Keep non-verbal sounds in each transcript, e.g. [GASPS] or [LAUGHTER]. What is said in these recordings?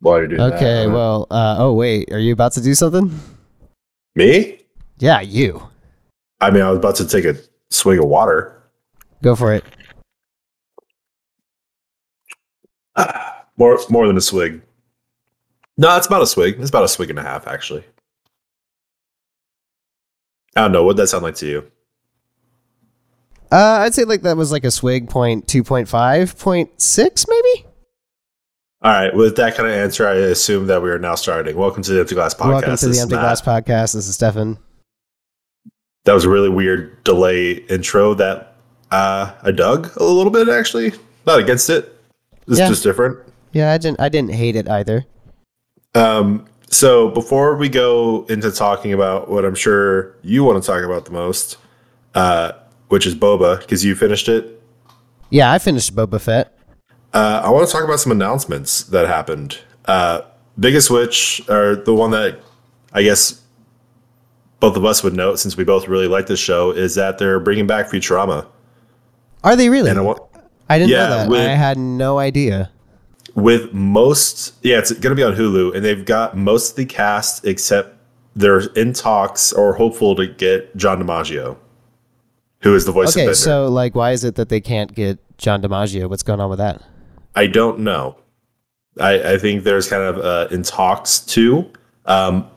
while you're doing that. Okay, well, uh, oh wait, are you about to do something? me? Yeah, you. I mean, I was about to take a swig of water. Go for it. [SIGHS] More, more than a swig. No, it's about a swig. It's about a swig and a half, actually. I don't know. What'd that sound like to you? Uh, I'd say like that was like a swig point two point five point six maybe. All right. With that kind of answer, I assume that we are now starting. Welcome to the Empty Glass Podcast. Welcome to the Empty Glass Podcast. This is Stefan. That was a really weird delay intro that uh, I dug a little bit, actually. Not against it. It's Yeah. just different. Yeah, I didn't. I didn't hate it either. Um, so before we go into talking about what I'm sure you want to talk about the most, uh, which is Boba, because you finished it, Yeah, I finished Boba Fett. Uh, I want to talk about some announcements that happened. Uh, biggest which, or the one that I guess both of us would note, since we both really like this show, is that they're bringing back Futurama. Are they really? I want, I didn't yeah, know that. with- I had no idea. with most yeah it's going to be on hulu and they've got most of the cast except they're in talks or hopeful to get john dimaggio who is the voice of Okay, Bender. so like, why is it that they can't get John DiMaggio? What's going on with that? I don't know i, I think there's kind of uh, in talks too um,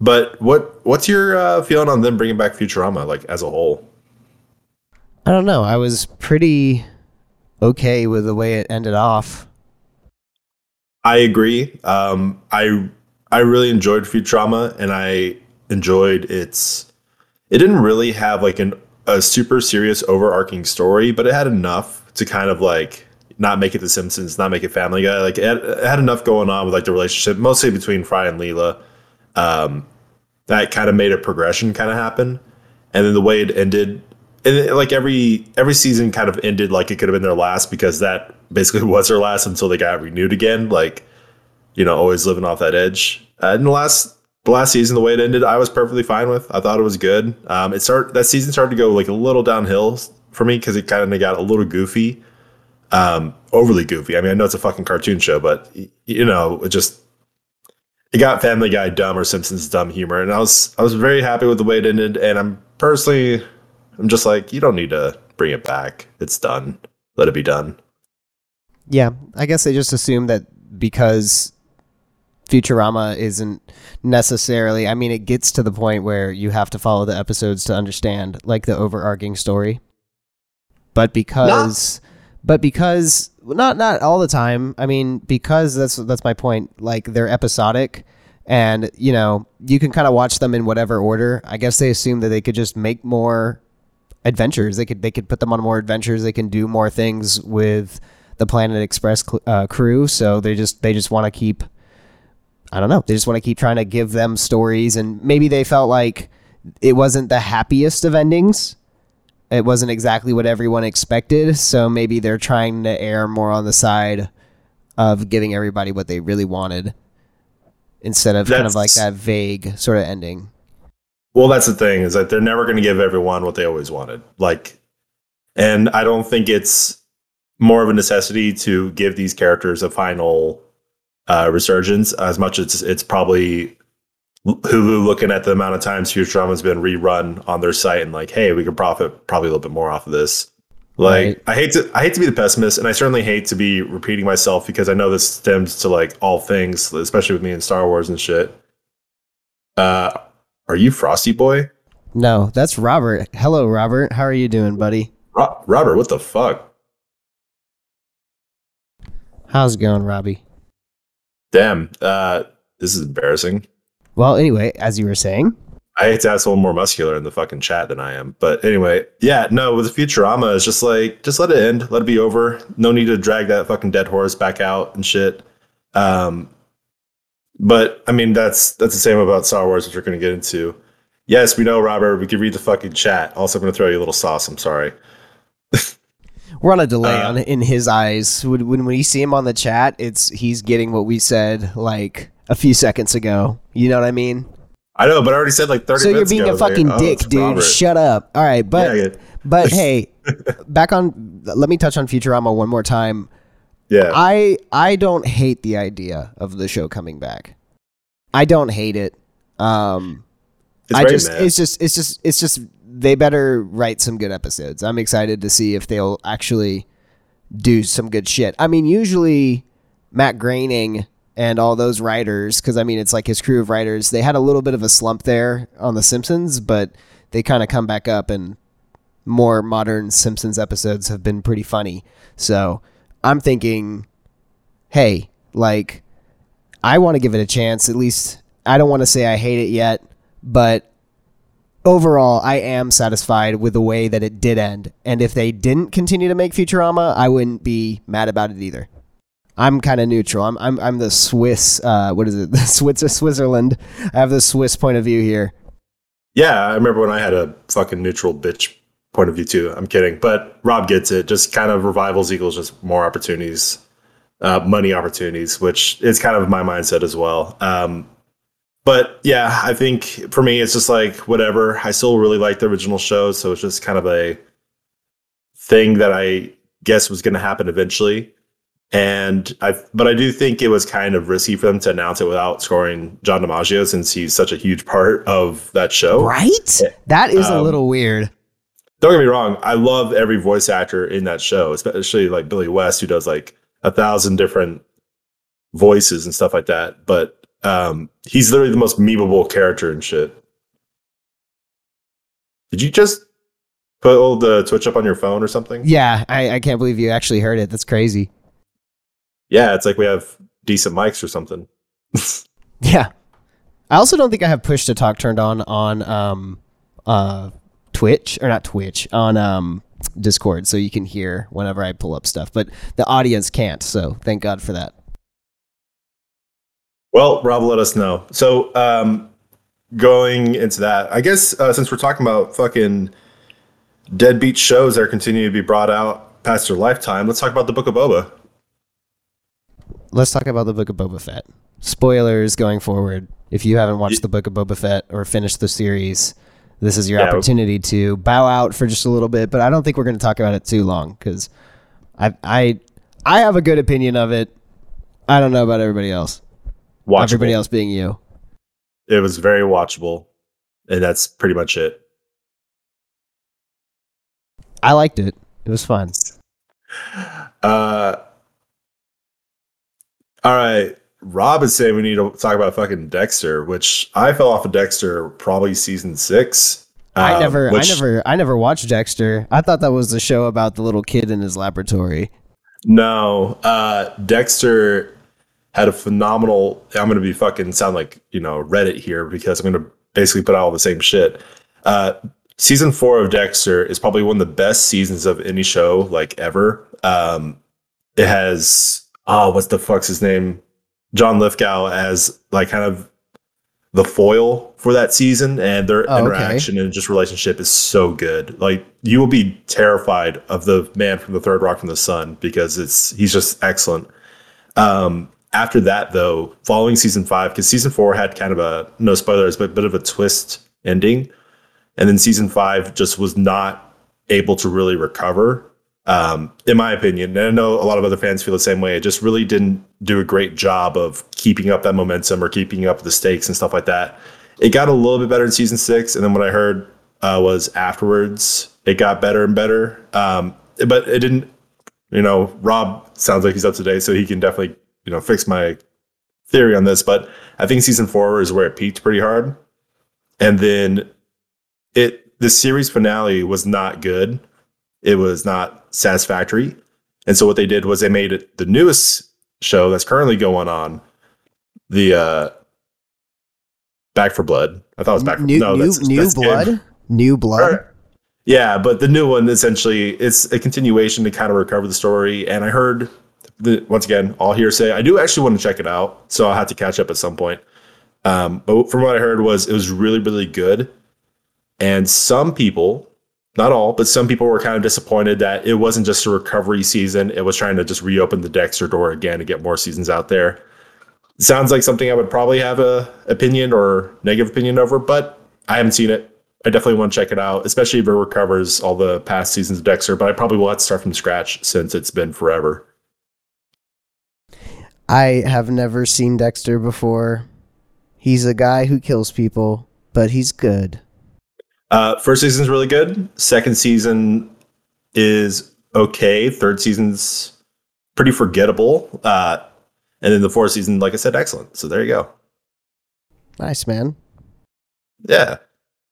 but what what's your uh, feeling on them bringing back futurama like as a whole I don't know. I was pretty okay with the way it ended off. I agree. Um, I I really enjoyed Futurama, and I enjoyed its. It didn't really have like an a super serious overarching story, but it had enough to kind of like not make it The Simpsons, not make it Family Guy. Like it had, it had enough going on with like the relationship, mostly between Fry and Leela. Um, that kind of made a progression kind of happen, and then the way it ended, and it- like every every season kind of ended like it could have been their last because that basically [LAUGHS] was their last until they got renewed again. Like you know, always living off that edge. Uh, in the last the last season, the way it ended, I was perfectly fine with. I thought it was good. Um, it started that season started to go like a little downhill for me because it kind of got a little goofy, um, overly goofy. I mean, I know it's a fucking cartoon show, but you know, it just it got Family Guy dumb or Simpsons dumb humor, and I was I was very happy with the way it ended. And I'm personally, I'm just like, you don't need to bring it back. It's done. Let it be done. Yeah, I guess they just assumed that because Futurama isn't necessarily. I mean, it gets to the point where you have to follow the episodes to understand like the overarching story. But because, but because not not all the time. I mean, because that's that's my point. Like they're episodic, and you know you can kind of watch them in whatever order. I guess they assume that they could just make more adventures. They could they could put them on more adventures. They can do more things with the Planet Express cl- uh, crew. So they just they just want to keep. I don't know. They just want to keep trying to give them stories, and maybe they felt like it wasn't the happiest of endings. It wasn't exactly what everyone expected, so maybe they're trying to err more on the side of giving everybody what they really wanted, instead of kind of like that vague sort of ending. Well, that's the thing is that they're never going to give everyone what they always wanted. Like, and I don't think it's more of a necessity to give these characters a final uh, resurgence as much as it's probably Hulu looking at the amount of times Futurama has been rerun on their site and like, hey, we could profit probably a little bit more off of this. Like, Right. I hate to I hate to be the pessimist, and I certainly hate to be repeating myself because I know this stems to like all things, especially with me and Star Wars and shit. Uh, are you Frosty Boy? No, that's Robert. Hello, Robert. How are you doing, buddy? Ro- Robert, what the fuck? How's it going, Robbie? Damn, uh, this is embarrassing. Well, anyway, as you were saying, I hate to have someone more muscular in the fucking chat than I am. But anyway, yeah, no, with Futurama, it's just like, just let it end, let it be over. No need to drag that fucking dead horse back out and shit. Um, but I mean, that's that's the same about Star Wars, which we're going to get into. Yes, we know, Robert. We can read the fucking chat. Also, I'm going to throw you a little sauce. I'm sorry. [LAUGHS] we're on a delay Uh, on in his eyes. When, when we see him on the chat, it's he's getting what we said like a few seconds ago. You know what I mean? I know, but I already said like 30 So you're being ago, a was like, fucking oh, dick, dude. Robert. Shut up. All right, but Yeah, but [LAUGHS] hey, back on. Let me touch on Futurama one more time. Yeah. I I don't hate the idea of the show coming back. I don't hate it. Um, It's I just meh. it's just it's just it's just they better write some good episodes. I'm excited to see if they'll actually do some good shit. I mean, usually Matt Groening and all those writers, because I mean, it's like his crew of writers. They had a little bit of a slump there on The Simpsons, but they kind of come back up, and more modern Simpsons episodes have been pretty funny. So I'm thinking, hey, like, I want to give it a chance. At least I don't want to say I hate it yet, but overall, I am satisfied with the way that it did end. And if they didn't continue to make Futurama, I wouldn't be mad about it either. I'm kind of neutral. I'm I'm I'm the Swiss. Uh, what is it? [LAUGHS] The Swiss Switzerland. I have the Swiss point of view here. Yeah, I remember when I had a fucking neutral bitch point of view too. I'm kidding, but Rob gets it. Just kind of revivals equals just more opportunities, uh, money opportunities, which is kind of my mindset as well. Um, but yeah, I think for me, it's just like whatever. I still really like the original show, so it's just kind of a thing that I guess was going to happen eventually. And I, but I do think it was kind of risky for them to announce it without scoring John DiMaggio since he's such a huge part of that show. Right? That is a Um, little weird. don't get me wrong i love every voice actor in that show especially like billy west who does like a thousand different voices and stuff like that but um he's literally the most memeable character and shit did you just put all the twitch up on your phone or something Yeah, I, I can't believe you actually heard it. That's crazy. Yeah it's like we have decent mics or something [LAUGHS] Yeah. I also don't think I have push to talk turned on on um uh Twitch or not Twitch on um Discord so you can hear whenever I pull up stuff, but the audience can't. So thank God for that. Well, Rob, let us know. So, um, going into that, I guess uh, since we're talking about fucking deadbeat shows that are continuing to be brought out past their lifetime, let's talk about the Book of Boba. Let's talk about the Book of Boba Fett. Spoilers going forward. If you haven't watched the Book of Boba Fett or finished the series, this is your Yeah. opportunity to bow out for just a little bit. But I don't think we're going to talk about it too long because I I I have a good opinion of it. I don't know about everybody else. Watchable. Everybody else being you. It was very watchable, and that's pretty much it. I liked it. It was fun. Uh, all right. Rob is saying we need to talk about fucking Dexter, which I fell off of Dexter probably season six. I um, never, which- I never, I never watched Dexter. I thought that was the show about the little kid in his laboratory. No, uh, Dexter had a phenomenal. I'm going to be fucking sound like you know Reddit here because I'm going to basically put out all the same shit. Uh, season four of Dexter is probably one of the best seasons of any show like ever. Um, it has oh, what's the fuck's his name? John Lithgow as like kind of the foil for that season, and their Oh, okay. interaction and just relationship is so good. Like you will be terrified of the man from the third rock from the sun because it's he's just excellent. Um, after that, though, following season five, because season four had kind of a no spoilers, but a bit of a twist ending, and then season five just was not able to really recover. Um, in my opinion, and I know a lot of other fans feel the same way. It just really didn't do a great job of keeping up that momentum or keeping up the stakes and stuff like that. It got a little bit better in season six, and then what I heard uh, was afterwards it got better and better. Um, but it didn't. You know, Rob sounds like he's up to date, so he can definitely you know fix my theory on this. But I think season four is where it peaked pretty hard, and then it the series finale was not good. It was not satisfactory, and so what they did was they made it the newest show that's currently going on, the uh, Back for Blood. I thought it was Back for new, no, new, that's, new that's blood, Game- new blood. or- yeah, but the new one essentially it's a continuation to kind of recover the story. And I heard the, once again all hearsay. I do actually want to check it out, so I'll have to catch up at some point. Um, but from what I heard was it was really really good, and some people, not all, but some people were kind of disappointed that it wasn't just a recovery season. It was trying to just reopen the Dexter door again to get more seasons out there. Sounds like something I would probably have a opinion or negative opinion over, but I haven't seen it. I definitely want to check it out, especially if it recovers all the past seasons of Dexter. But I probably will have to start from scratch since it's been forever. I have never seen Dexter before. He's a guy who kills people, but he's good. Uh, first season's really good. Second season is okay. Third season's pretty forgettable. Uh, and then the fourth season, like I said, excellent. So there you go. Nice, man. Yeah.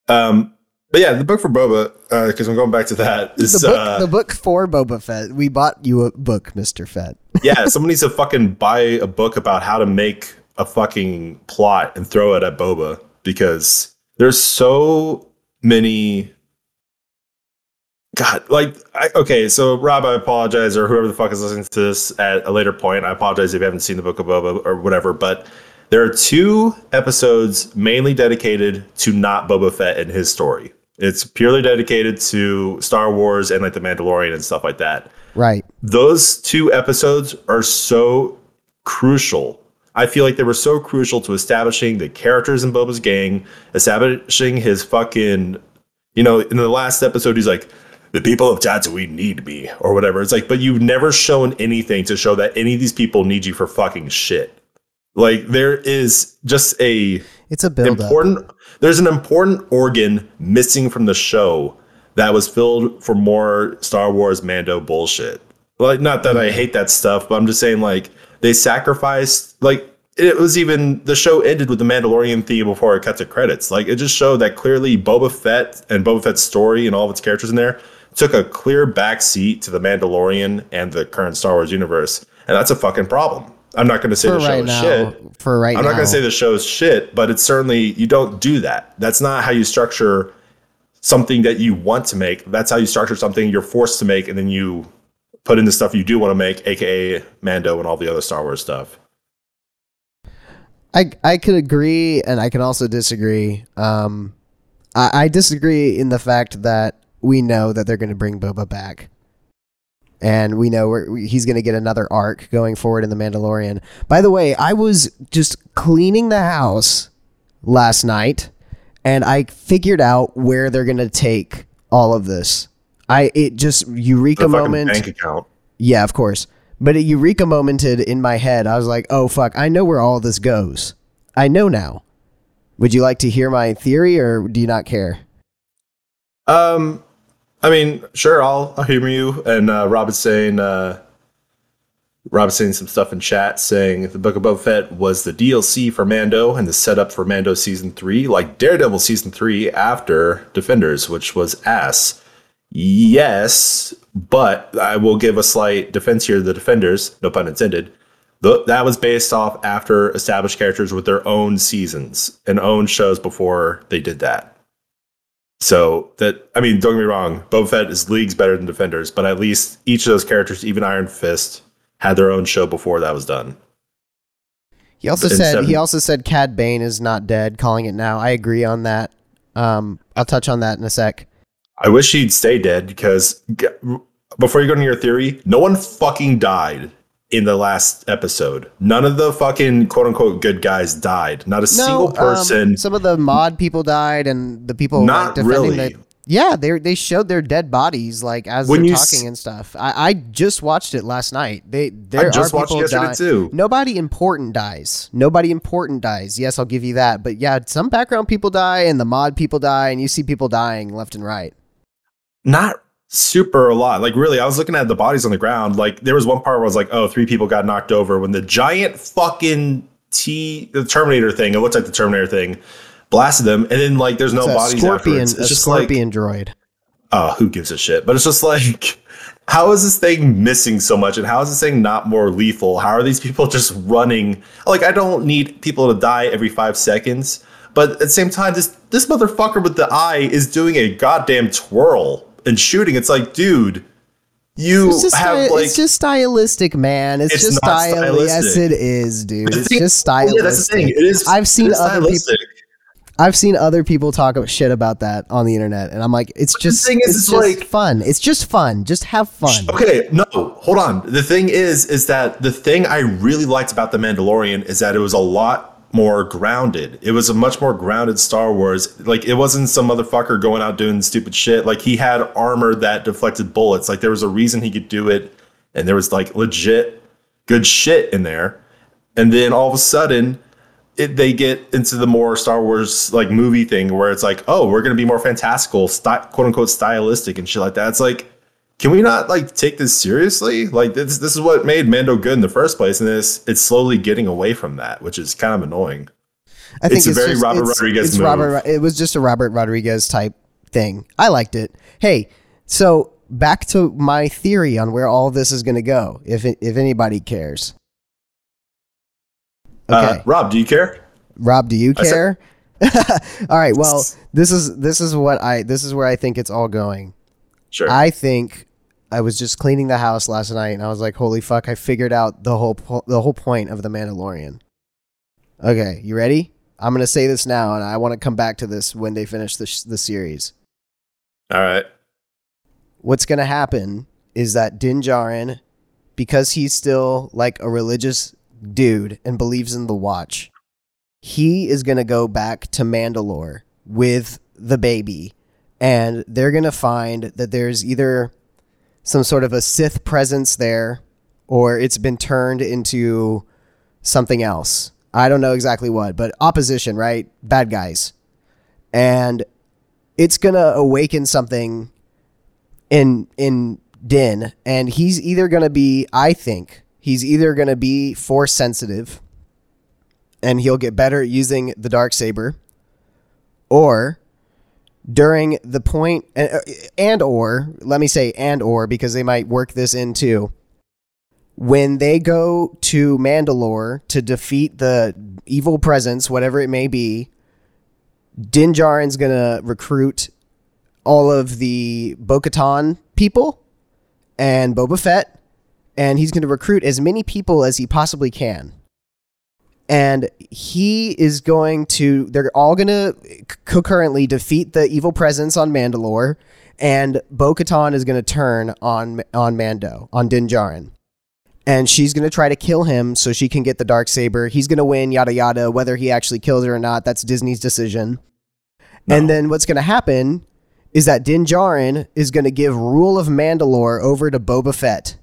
Um, but yeah, the book for Boba, because uh, I'm going back to that. Is, the, book, uh, the book for Boba Fett. We bought you a book, Mister Fett. [LAUGHS] yeah, [LAUGHS] someone needs to fucking buy a book about how to make a fucking plot and throw it at Boba because there's so many. God, like, I, okay, so Rob, I apologize, or whoever the fuck is listening to this at a later point. I apologize if you haven't seen the Book of Boba or whatever, but there are two episodes mainly dedicated to not Boba Fett and his story. It's purely dedicated to Star Wars and like the Mandalorian and stuff like that. Right. Those two episodes are so crucial. I feel like they were so crucial to establishing the characters in Boba's gang, establishing his fucking, you know, in the last episode, he's like, the people of Tatooine need me or whatever. It's like, but you've never shown anything to show that any of these people need you for fucking shit. Like there is just a it's a build important up. there's an important organ missing from the show that was filled for more Star Wars Mando bullshit. Like not that I hate that stuff, but I'm just saying like they sacrificed like it was even the show ended with the Mandalorian theme before it cut to credits. Like it just showed that clearly Boba Fett and Boba Fett's story and all of its characters in there took a clear back seat to the Mandalorian and the current Star Wars universe. And that's a fucking problem. I'm not going to say for the show right is now, shit. For right I'm not going to say the show is shit, but it's certainly you don't do that. That's not how you structure something that you want to make. That's how you structure something you're forced to make, and then you put in the stuff you do want to make, aka Mando and all the other Star Wars stuff. I I could agree, and I can also disagree. Um, I, I disagree in the fact that we know that they're going to bring Boba back and we know he's going to get another arc going forward in the Mandalorian. By the way, I was just cleaning the house last night, and I figured out where they're going to take all of this. I it just eureka moment. Bank account. Yeah, of course. But it eureka momented in my head. I was like, "Oh fuck! I know where all this goes. I know now." Would you like to hear my theory, or do you not care? Um, I mean, sure, I'll, I'll humor you. And uh, Rob is saying, uh, saying some stuff in chat saying the Book of Boba Fett was the DLC for Mando and the setup for Mando season three, like Daredevil season three after Defenders, which was ass. Yes, but I will give a slight defense here to the Defenders, no pun intended. that was based off after established characters with their own seasons and own shows before they did that. So that I mean, don't get me wrong, Boba Fett is leagues better than Defenders, but at least each of those characters, even Iron Fist, had their own show before that was done. He also said seven, he also said Cad Bane is not dead, calling it now. I agree on that. Um, I'll touch on that in a sec. I wish he'd stay dead because before you go into your theory, no one fucking died in the last episode. None of the fucking quote unquote good guys died. Not a no, single um, person. Um, some of the mod people died, and the people not like, really. The, yeah, they they showed their dead bodies like as when they're talking s- and stuff. I, I just watched it last night. They there I just are people dying. Too. Nobody important dies. Nobody important dies. Yes, I'll give you that. But yeah, some background people die, and the mod people die, and you see people dying left and right. Not super a lot. Like really, I was looking at the bodies on the ground. Like there was one part where I was like, oh, three people got knocked over when the giant fucking T the Terminator thing, it looks like the Terminator thing, blasted them, and then like there's no it's bodies scorpion, afterwards. It's just scorpion like, droid. Oh, who gives a shit? But it's just like [LAUGHS] how is this thing missing so much and how is this thing not more lethal? How are these people [LAUGHS] just running? Like I don't need people to die every five seconds. But at the same time, this this motherfucker with the eye is doing a goddamn twirl and shooting. It's like, dude, you have sty- like it's just stylistic, man. It's, it's just stylistic. Yes, it is, dude. It's just stylistic. Yeah, that's the thing. It is. I've seen other people. I've seen other people talk shit about that on the internet, and I'm like, it's but just, is, it's, just like, fun. It's just fun. Just have fun. Okay, no, hold on. The thing is, is that the thing I really liked about the Mandalorian is that it was a lot more grounded. It was a much more grounded Star Wars. Like it wasn't some motherfucker going out doing stupid shit. Like he had armor that deflected bullets. Like there was a reason he could do it, and there was like legit good shit in there. and then all of a sudden it, they get into the more Star Wars like movie thing where it's like, oh, we're gonna be more fantastical, sty- quote unquote stylistic and shit like that. It's like, can we not like take this seriously? Like this this is what made Mando good in the first place, and this it's slowly getting away from that, which is kind of annoying. I think it's, it's a very just, Robert it's, Rodriguez it's move. Robert, it was just a Robert Rodriguez type thing. I liked it. Hey, so back to my theory on where all this is going to go, if it, if anybody cares. Uh, okay, uh, Rob, do you care? Rob, do you care? [LAUGHS] all right. Well, [LAUGHS] this is this is what I this is where I think it's all going. Sure. I think I was just cleaning the house last night, and I was like, "Holy fuck! I figured out the whole po- the whole point of the Mandalorian." Okay, you ready? I'm gonna say this now, and I want to come back to this when they finish the sh- the series. All right. What's gonna happen is that Din Djarin, because he's still like a religious dude and believes in the Watch, he is gonna go back to Mandalore with the baby, and they're gonna find that there's either some sort of a Sith presence there, or it's been turned into something else I don't know exactly what, but opposition, right? Bad guys. And it's going to awaken something in in Din and he's either going to be I think he's either going to be force sensitive and he'll get better at using the dark saber or during the point and, uh, and or let me say and or because they might work this in too when they go to Mandalore to defeat the evil presence, whatever it may be, Din Djarin's gonna recruit all of the Bo-Katan people and Boba Fett, and he's gonna recruit as many people as he possibly can. And he is going to, they're all gonna concurrently defeat the evil presence on Mandalore, and Bo Katan is gonna turn on on Mando, on Din Djarin and she's going to try to kill him so she can get the dark saber. He's going to win, yada yada. Whether he actually kills her or not, that's Disney's decision. No. And then what's going to happen is that Din Djarin is going to give rule of Mandalore over to Boba Fett,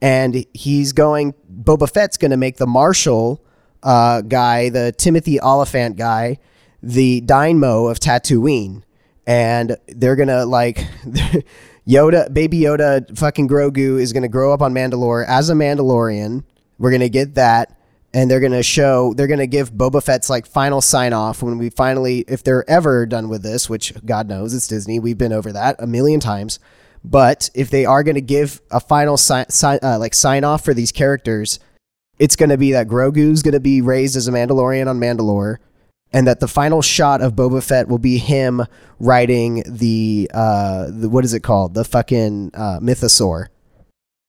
and he's going. Boba Fett's going to make the Marshal uh, guy, the Timothy Olyphant guy, the Daimyo of Tatooine, and they're gonna like. [LAUGHS] Yoda, baby Yoda, fucking Grogu is to grow up on Mandalore as a Mandalorian. We're to get that. And they're to show, they're to give Boba Fett's like final sign off when we finally, if they're ever done with this, which God knows it's Disney. We've been over that a million times. But if they are going to give a final sign, sign uh, like sign off for these characters, it's going to be that Grogu's going to be raised as a Mandalorian on Mandalore and that the final shot of Boba Fett will be him riding the uh the, what is it called the fucking uh, mythosaur.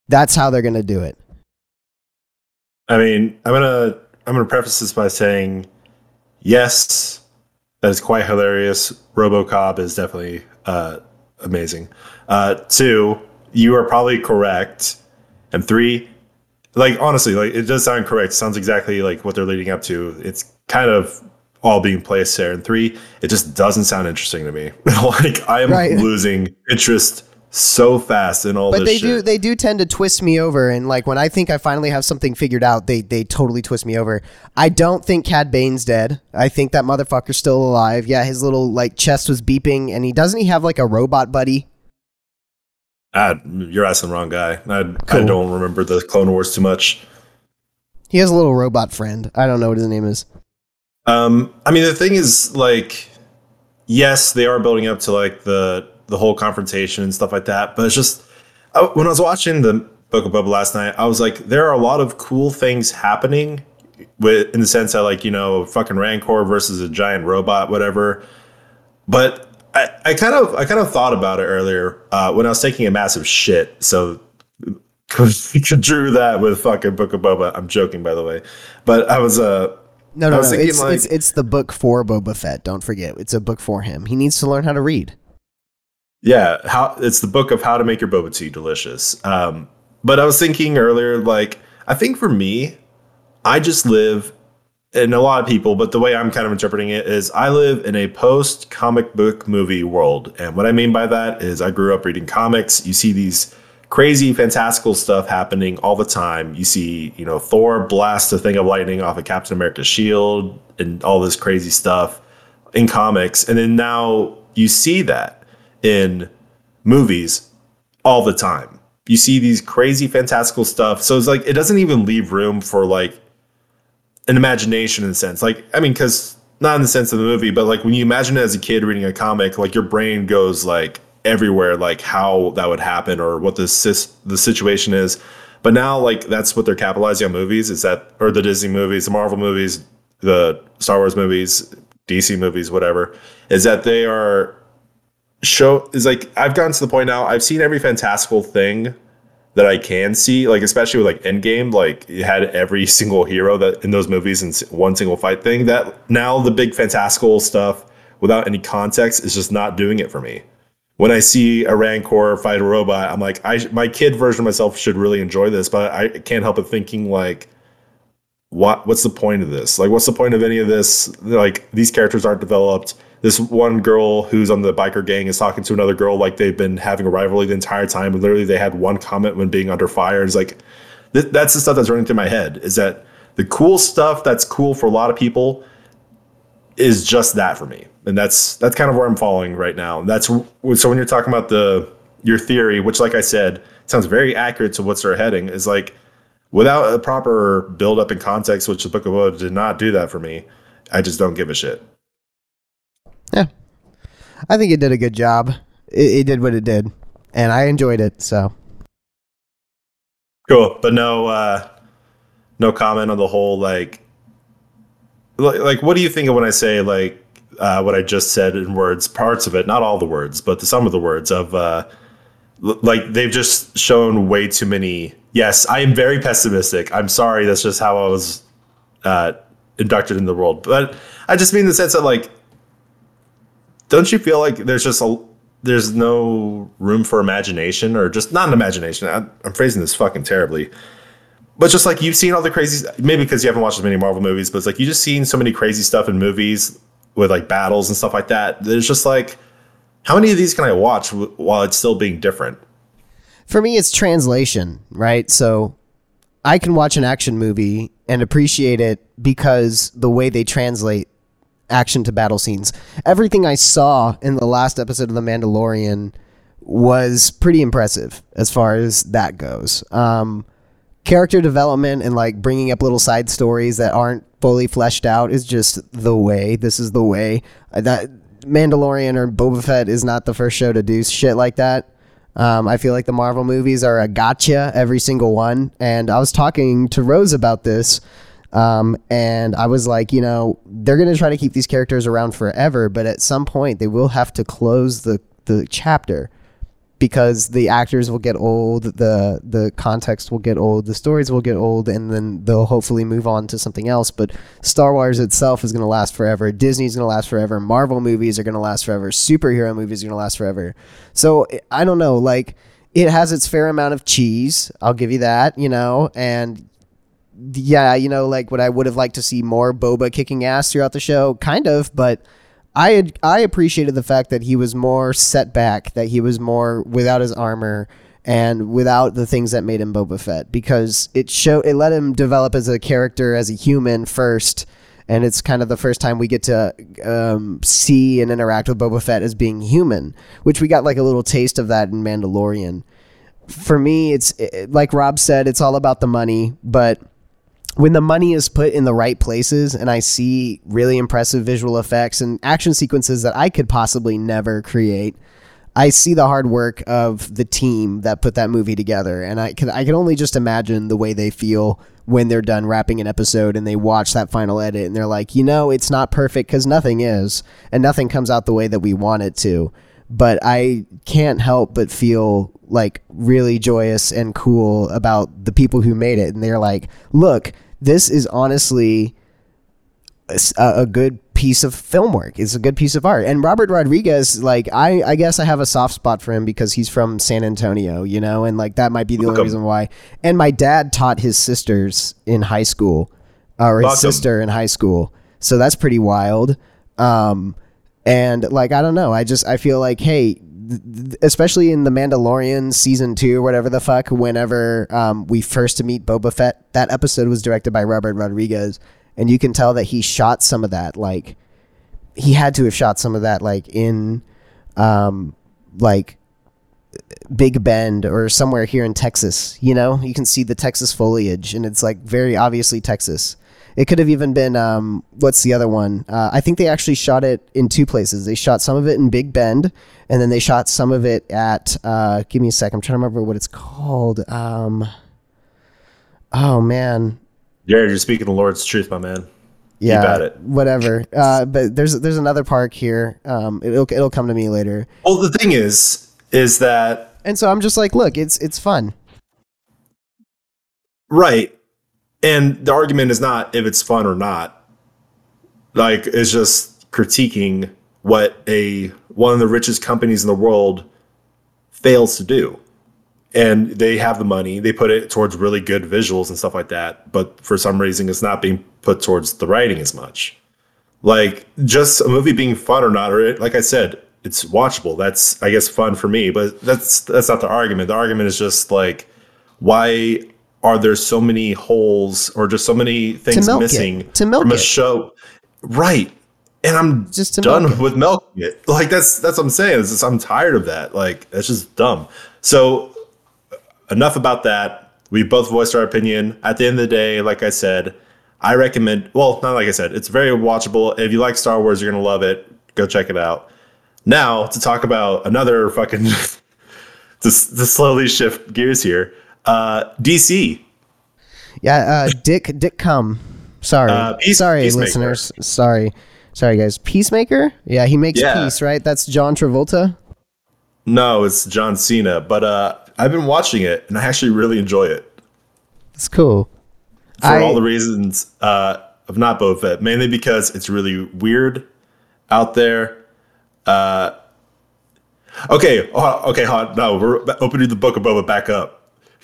That's how they're gonna do it. I mean, I'm gonna I'm gonna preface this by saying, yes, that is quite hilarious. RoboCop is definitely uh, amazing. Uh, two, you are probably correct, and three, like honestly, like it does sound correct. It sounds exactly like what they're leading up to. It's kind of all being placed there. And three, it just doesn't sound interesting to me. [LAUGHS] like I am right. losing interest so fast in all this. but they shit. do they do tend to twist me over and like when i think i finally have something figured out they they totally twist me over i don't think cad bane's dead i think that motherfucker's still alive yeah his little like chest was beeping and he doesn't he have like a robot buddy you're asking the wrong guy I, cool. I don't remember the clone wars too much he has a little robot friend i don't know what his name is um, I mean, the thing is, like, yes, they are building up to like the the whole confrontation and stuff like that, but it's just I, when I was watching the Book of Boba last night, I was like, there are a lot of cool things happening with in the sense that like you know, fucking Rancor versus a giant robot, whatever. But I, I kind of I kind of thought about it earlier uh, when I was taking a massive shit. So [LAUGHS] drew that with fucking Book of Boba. I'm joking, by the way, but I was uh no, no, no. It's, like, it's it's the book for Boba Fett. Don't forget, it's a book for him. He needs to learn how to read. Yeah, how it's the book of how to make your boba tea delicious. Um, but I was thinking earlier, like I think for me, I just live, and a lot of people, but the way I'm kind of interpreting it is, I live in a post comic book movie world, and what I mean by that is, I grew up reading comics. You see these crazy fantastical stuff happening all the time. You see, you know, Thor blast a thing of lightning off of Captain America's shield and all this crazy stuff in comics. And then now you see that in movies all the time. You see these crazy fantastical stuff. So it's like it doesn't even leave room for like an imagination in a sense. Like, I mean, because not in the sense of the movie, but like when you imagine it as a kid reading a comic, like your brain goes like everywhere like how that would happen or what the the situation is. But now like that's what they're capitalizing on movies is that or the Disney movies, the Marvel movies, the Star Wars movies, DC movies, whatever, is that they are show is like I've gotten to the point now I've seen every fantastical thing that I can see, like especially with like Endgame, like it had every [LAUGHS] single hero that in those movies in one single fight thing. That now the big fantastical stuff without any context is just not doing it for me when I see a Rancor fight a robot, I'm like, I my kid version of myself should really enjoy this, but I can't help but thinking like, what what's the point of this? Like, what's the point of any of this? Like, these characters aren't developed. This one girl who's on the biker gang is talking to another girl like they've been having a rivalry the entire time, and literally they had one comment when being under fire. It's like, th- that's the stuff that's running through my head. Is that the cool stuff that's cool for a lot of people is just that for me and that's that's kind of where I'm falling right now. That's so when you're talking about the your theory, which, like I said, sounds very accurate to what's they're heading, is like without a proper build up and context, which the Book of Boba did not do that for me. I just don't give a shit. Yeah, I think it did a good job. It, it did what it did, and I enjoyed it. So cool, but no, uh, no comment on the whole like, like, what do you think of when I say like uh, what I just said in words, parts of it, not all the words, but the, some of the words of uh, like they've just shown way too many. Yes, I am very pessimistic. I'm sorry. That's just how I was uh, inducted in the world. But I just mean the sense that like, don't you feel like there's just a there's no room for imagination or just not an imagination. I, I'm phrasing this fucking terribly but just like you've seen all the crazy maybe because you haven't watched as many marvel movies but it's like you just seen so many crazy stuff in movies with like battles and stuff like that. There's just like, how many of these can I watch while it's still being different? For me, it's translation, right? So I can watch an action movie and appreciate it because the way they translate action to battle scenes. Everything I saw in the last episode of The Mandalorian was pretty impressive as far as that goes. Um, character development and like bringing up little side stories that aren't fully fleshed out is just the way. This is the way. Uh, that Mandalorian or Boba Fett is not the first show to do shit like that. Um, I feel like the Marvel movies are a gotcha every single one. And I was talking to Rose about this. Um, and I was like, you know, they're going to try to keep these characters around forever, but at some point they will have to close the, the chapter because the actors will get old, the the context will get old, the stories will get old, and then they'll hopefully move on to something else. But Star Wars itself is going to last forever. Disney's going to last forever. Marvel movies are going to last forever. Superhero movies are going to last forever. So I don't know, like it has its fair amount of cheese. I'll give you that, you know, and yeah, you know, like what I would have liked to see more Boba kicking ass throughout the show, kind of, but I had, I appreciated the fact that he was more set back, that he was more without his armor and without the things that made him Boba Fett because it showed it let him develop as a character as a human first and it's kind of the first time we get to um, see and interact with Boba Fett as being human, which we got like a little taste of that in Mandalorian. For me, it's it, like Rob said, it's all about the money, but when the money is put in the right places and I see really impressive visual effects and action sequences that I could possibly never create, I see the hard work of the team that put that movie together. And I can I can only just imagine the way they feel when they're done wrapping an episode and they watch that final edit and they're like, you know, it's not perfect because nothing is, and nothing comes out the way that we want it to. But I can't help but feel like really joyous and cool about the people who made it. And they're like, look, this is honestly a, a, good piece of film work. It's a good piece of art. And Robert Rodriguez, like, I, I guess I have a soft spot for him because he's from San Antonio, you know, and like that might be the Welcome. only reason why. And my dad taught his sisters in high school, or his Welcome. sister in high school. So that's pretty wild. Um, and like, I don't know. I just, I feel like, hey, especially in the Mandalorian season two whatever the fuck. Whenever um, we first meet Boba Fett, that episode was directed by Robert Rodriguez, and you can tell that he shot some of that. Like he had to have shot some of that, like in, um, like Big Bend or somewhere here in Texas. You know, you can see the Texas foliage, and it's like very obviously Texas. It could have even been um, what's the other one? Uh, I think they actually shot it in two places. They shot some of it in Big Bend, and then they shot some of it at. Uh, give me a sec. I'm trying to remember what it's called. Um, oh man, Jared, you're speaking the Lord's truth, my man. yeah, Keep at it. whatever. Uh, but there's there's another park here. Um, it'll it'll come to me later. Well, the thing is, is that And so I'm just like, look, it's it's fun. right, and the argument is not if it's fun or not. Like, it's just critiquing what a one of the richest companies in the world fails to do. And they have the money, they put it towards really good visuals and stuff like that. But for some reason, it's not being put towards the writing as much. Like, just a movie being fun or not, or it, like I said, it's watchable. That's, I guess, fun for me. But that's that's not the argument. The argument is just like, why are there so many holes or just so many things milk it. missing To milk from a it. show? Right. And I'm Just done milk with milking it. Like that's that's what I'm saying. It's just, I'm tired of that. Like that's just dumb. So enough about that. We both voiced our opinion. At the end of the day, like I said, I recommend. Well, not like I said. It's very watchable. If you like Star Wars, you're gonna love it. Go check it out. Now to talk about another fucking [LAUGHS] to, to slowly shift gears here. Uh, DC. Yeah, uh, Dick Dick come. Sorry, Uh, Peace- sorry, Peacemaker. listeners. Sorry, sorry, guys. Peacemaker. Yeah, he makes Yeah. peace, right? That's John Travolta. No, it's John Cena. But uh, I've been watching it and I actually really enjoy it. It's cool. for I- all the reasons uh, of not Boba Fett, mainly because it's really weird out there. Uh, okay, uh, okay, hold on. no, we're opening the book of Boba back up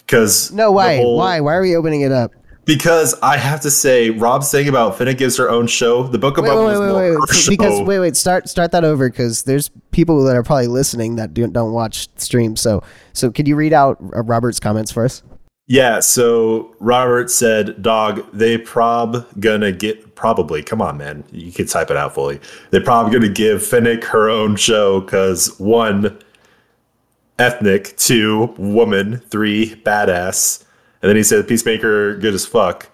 because No, why? whole- Why? Why are we opening it up? Because I have to say, Rob's saying about Fennec gives her own show. The book of Wait, Boba wait, wait, wait, wait. show. Because wait, wait. Start start that over because there's people that are probably listening that don't don't watch streams. So so could you read out uh, Robert's comments for us? Yeah, so Robert said, "Dog, they prob gonna get probably. Come on, man, you can type it out fully. They're probably gonna give Fennec her own show because one, ethnic, two, woman, three, badass, and then he said Peacemaker good as fuck.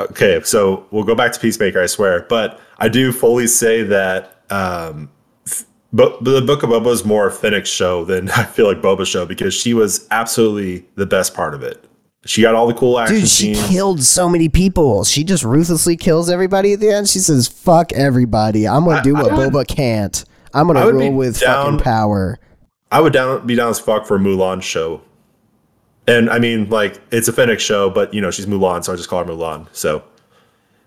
Okay, so we'll go back to Peacemaker, I swear, but I do fully say that." Um, but the Book of Boba is more Fennec's show than [LAUGHS] I feel like Boba's show because she was absolutely the best part of it. She got all the cool action Dude, she scenes. killed so many people. She just ruthlessly kills everybody at the end. She says, "Fuck everybody. I'm gonna do what I Boba can't. I'm gonna rule with down- fucking power." I would down be down as fuck for a Mulan show. And I mean, like, it's a Fennec show, but you know, she's Mulan, so I just call her Mulan. So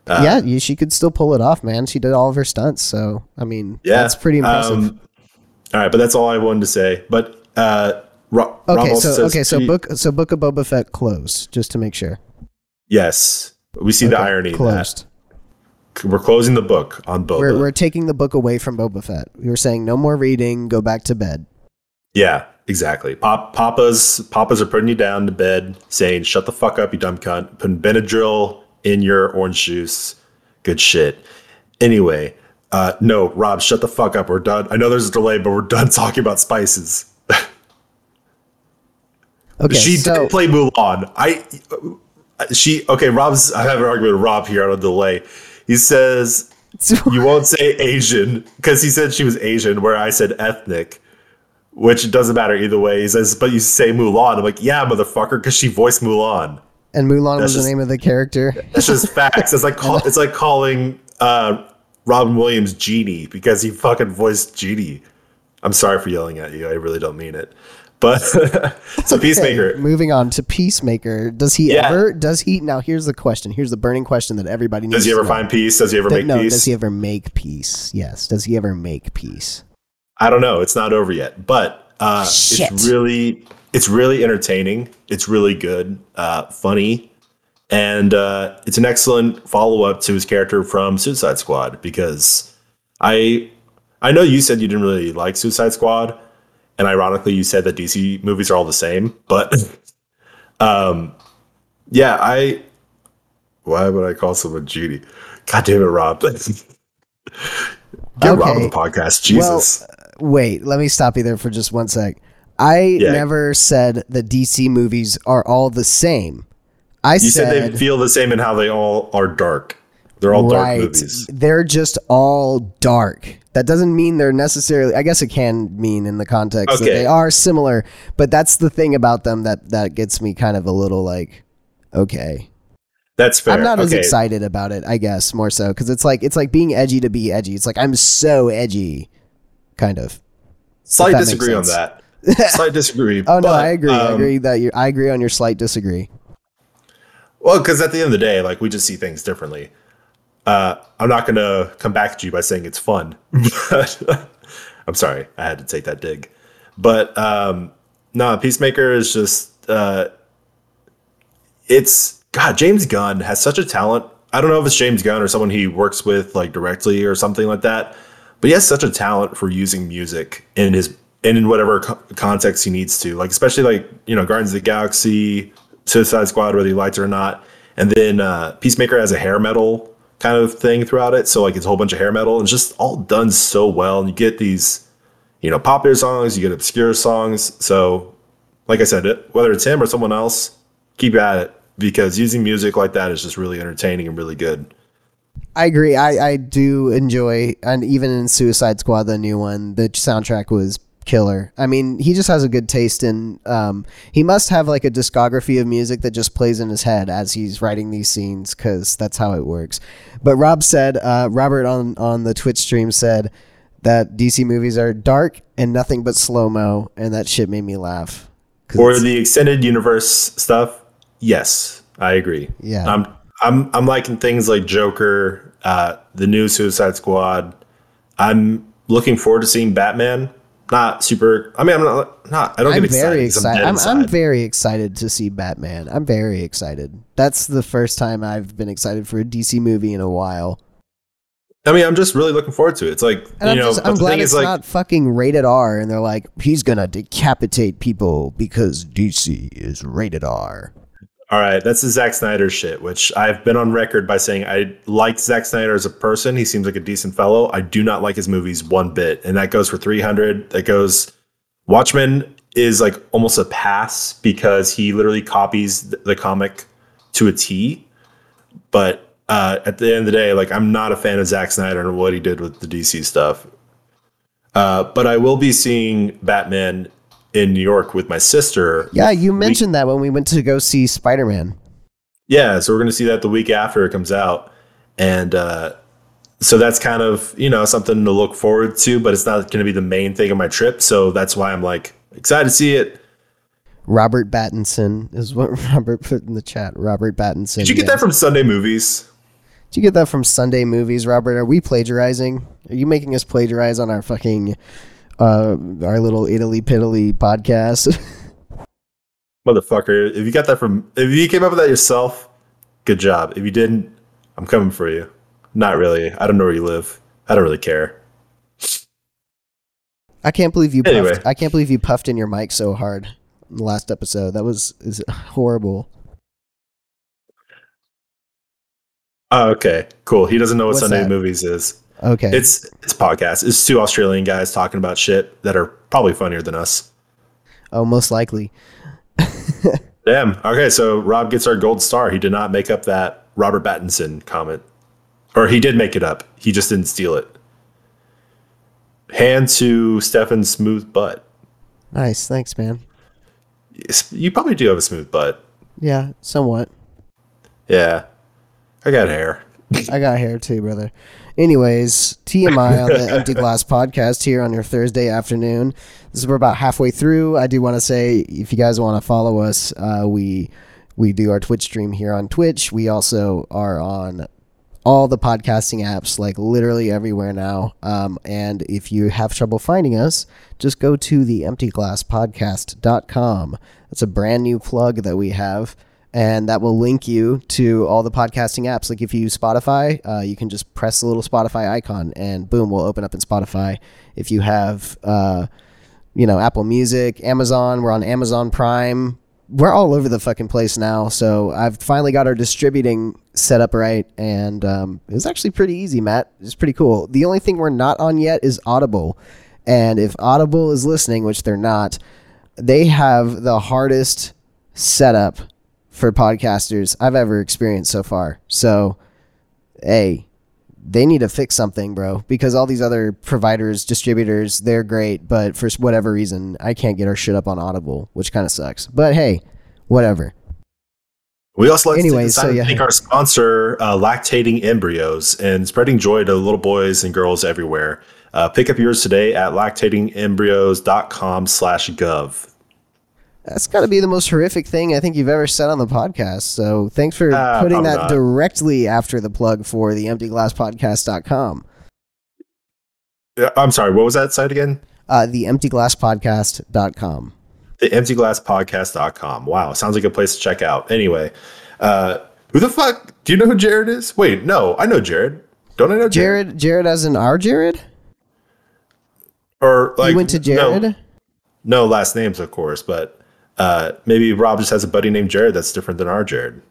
Uh, yeah, you, she could still pull it off, man. She did all of her stunts, so I mean, yeah, that's pretty impressive. Um, all right, but that's all I wanted to say. But uh, okay, so okay, so she- book so Book of Boba Fett closed, just to make sure. Yes, we see the irony. Closed. We're closing the book on Boba. We're we're taking the book away from Boba Fett. We were saying no more reading, go back to bed. Yeah, exactly. Pop, papas, papas are putting you down to bed, saying "Shut the fuck up, you dumb cunt." Putting Benadryl in your orange juice. Good shit. Anyway, uh, no, Rob, shut the fuck up. We're done. I know there's a delay, but we're done [LAUGHS] talking about spices. Okay, she so did play Mulan. I, she okay. Rob's. I have an argument with Rob here on a delay. He says [LAUGHS] you won't say Asian because he said she was Asian, where I said ethnic, which doesn't matter either way. He says, but you say Mulan. I'm like, yeah, motherfucker, because she voiced Mulan. and Mulan was that's the name of the character. That's just [LAUGHS] facts. It's like call, it's like calling uh, Robin Williams Genie because he fucking voiced Genie. I'm sorry for yelling at you. I really don't mean it. But [LAUGHS] so Peacemaker. Moving on to Peacemaker. Does he Yeah. ever? Does he? Now here's the question. Here's the burning question that everybody needs. Does he ever find peace? Does he ever make no, peace? does he ever make peace? Yes. Does he ever make peace? I don't know. It's not over yet, but uh, it's really it's really entertaining. It's really good, uh, funny, and uh, it's an excellent follow up to his character from Suicide Squad. Because I I know you said you didn't really like Suicide Squad, and ironically, you said that DC movies are all the same, but [LAUGHS] um, yeah, I. Why would I call someone Judy? God damn it, Rob. [LAUGHS] Get Rob on the podcast. Jesus. Well, wait, let me stop you there for just one sec. I Yeah. never said that DC movies are all the same. I you said, said they feel the same in how they all are dark. They're all dark movies. They're just all dark. That doesn't mean they're necessarily. I guess it can mean in the context that they are similar, but that's the thing about them that that gets me kind of a little like, okay. That's fair. I'm not as excited about it. I guess more so because it's like it's like being edgy to be edgy. It's like I'm so edgy, kind of. Slight disagree on that. [LAUGHS] Slight disagree. Oh no, but, I agree. I um, agree that you. I agree on your slight disagree. Well, because at the end of the day, like we just see things differently. Uh, I'm not going to come back to you by saying it's fun. [LAUGHS] [LAUGHS] I'm sorry, I had to take that dig. But um, no, Peacemaker is just uh, it's God. James Gunn has such a talent. I don't know if it's James Gunn or someone he works with like directly or something like that. But he has such a talent for using music in his and in whatever co- context he needs to. Like especially like you know Guardians of the Galaxy, Suicide Squad, whether he likes it or not. And then uh, Peacemaker has a hair metal kind of thing throughout it. So like it's a whole bunch of hair metal and it's just all done so well. And you get these, you know, popular songs, you get obscure songs. So like I said, whether it's him or someone else, keep at it because using music like that is just really entertaining and really good. I agree. I, I do enjoy, and even in Suicide Squad, the new one, the soundtrack was killer. I mean, he just has a good taste in. Um, he must have like a discography of music that just plays in his head as he's writing these scenes, because that's how it works. But Rob said, uh, Robert on on the Twitch stream said that DC movies are dark and nothing but slow mo, and that shit made me laugh. For the extended universe stuff, yes, I agree. Yeah. I'm I'm I'm liking things like Joker, uh, the new Suicide Squad. I'm looking forward to seeing Batman. Not super. I mean, I'm not. Not. I don't I'm get excited. very excited. dead I'm, I'm very excited to see Batman. I'm very excited. That's the first time I've been excited for a DC movie in a while. I mean, I'm just really looking forward to it. It's like And you I'm, know, just, I'm glad it's like not fucking rated R and they're like, he's gonna decapitate people because DC is rated R. All right, that's the Zack Snyder shit, which I've been on record by saying I like Zack Snyder as a person. He seems like a decent fellow. I do not like his movies one bit, and that goes for 300. That goes. Watchmen is like almost a pass because he literally copies the comic to a T. But uh, at the end of the day, like I'm not a fan of Zack Snyder and what he did with the DC stuff. Uh, but I will be seeing Batman in New York with my sister Yeah, you mentioned that when we went to go see Spider Man. yeah, so we're going to see that the week after it comes out. And uh, so that's kind of, you know, something to look forward to, but it's not going to be the main thing of my trip. So that's why I'm like excited to see it. Robert Battinson is what [LAUGHS] Robert put in the chat. Robert Battinson. Did you get yeah. that from Sunday Movies? Did you get that from Sunday Movies, Robert? Are we plagiarizing? Are you making us plagiarize on our fucking uh our little Italy Piddly podcast? [LAUGHS] Motherfucker. If you got that from, if you came up with that yourself, good job. If you didn't, I'm coming for you. Not really. I don't know where you live. I don't really care. I can't believe you puffed. Anyway. I can't believe you puffed in your mic so hard in the last episode. That was is horrible. Oh, okay. Cool. He doesn't know what What's Sunday that? Movies is. Okay. It's it's a podcast. It's two Australian guys talking about shit that are probably funnier than us. oh, most likely. [LAUGHS] Damn. Okay, so Rob gets our gold star. He did not make up that Robert Pattinson comment. Or he did make it up. He just didn't steal it. Hand to Stefan's smooth butt. Nice. Thanks, man. You probably do have a smooth butt. Yeah, somewhat. Yeah. I got hair. I got hair too, brother. Anyways, TMI on the [LAUGHS] Empty Glass podcast here on your Thursday afternoon. This is we're about halfway through. I do want to say if you guys want to follow us, uh, we we do our Twitch stream here on Twitch. We also are on all the podcasting apps, like literally everywhere now. Um, and if you have trouble finding us, just go to the empty glass emptyglasspodcast.com. That's a brand new plug that we have. And that will link you to all the podcasting apps. Like if you use Spotify, uh, you can just press the little Spotify icon and boom, we'll open up in Spotify. If you have uh, you know, Apple Music, Amazon. We're on Amazon Prime. We're all over the fucking place now. So I've finally got our distributing set up right, and um, it was actually pretty easy, Matt. It's pretty cool. The only thing we're not on yet is Audible, and if Audible is listening, which they're not, they have the hardest setup for podcasters I've ever experienced so far. So, hey, they need to fix something, bro, because all these other providers, distributors, they're great, but for whatever reason, I can't get our shit up on Audible, which kind of sucks. But hey, whatever. We also like Anyway, to so take the time yeah. thank our sponsor, uh, Lactating Embryos, and spreading joy to little boys and girls everywhere. Uh, pick up yours today at lactatingembryos.com slash gov. That's got to be the most horrific thing I think you've ever said on the podcast. So thanks for Ah, putting probably that not. directly after the plug for the emptyglasspodcast.com. Uh, I'm sorry, what was that site again? Uh, the emptyglasspodcast.com. The emptyglasspodcast.com. Wow, sounds like a place to check out. Anyway, uh, who the fuck? Do you know who Jared is? Wait, no, I know Jared. Don't I know Jared? Jared, Jared as in our Jared? Or like you went to no- Jared? No, last names, of course, but uh, maybe Rob just has a buddy named Jared that's different than our Jared.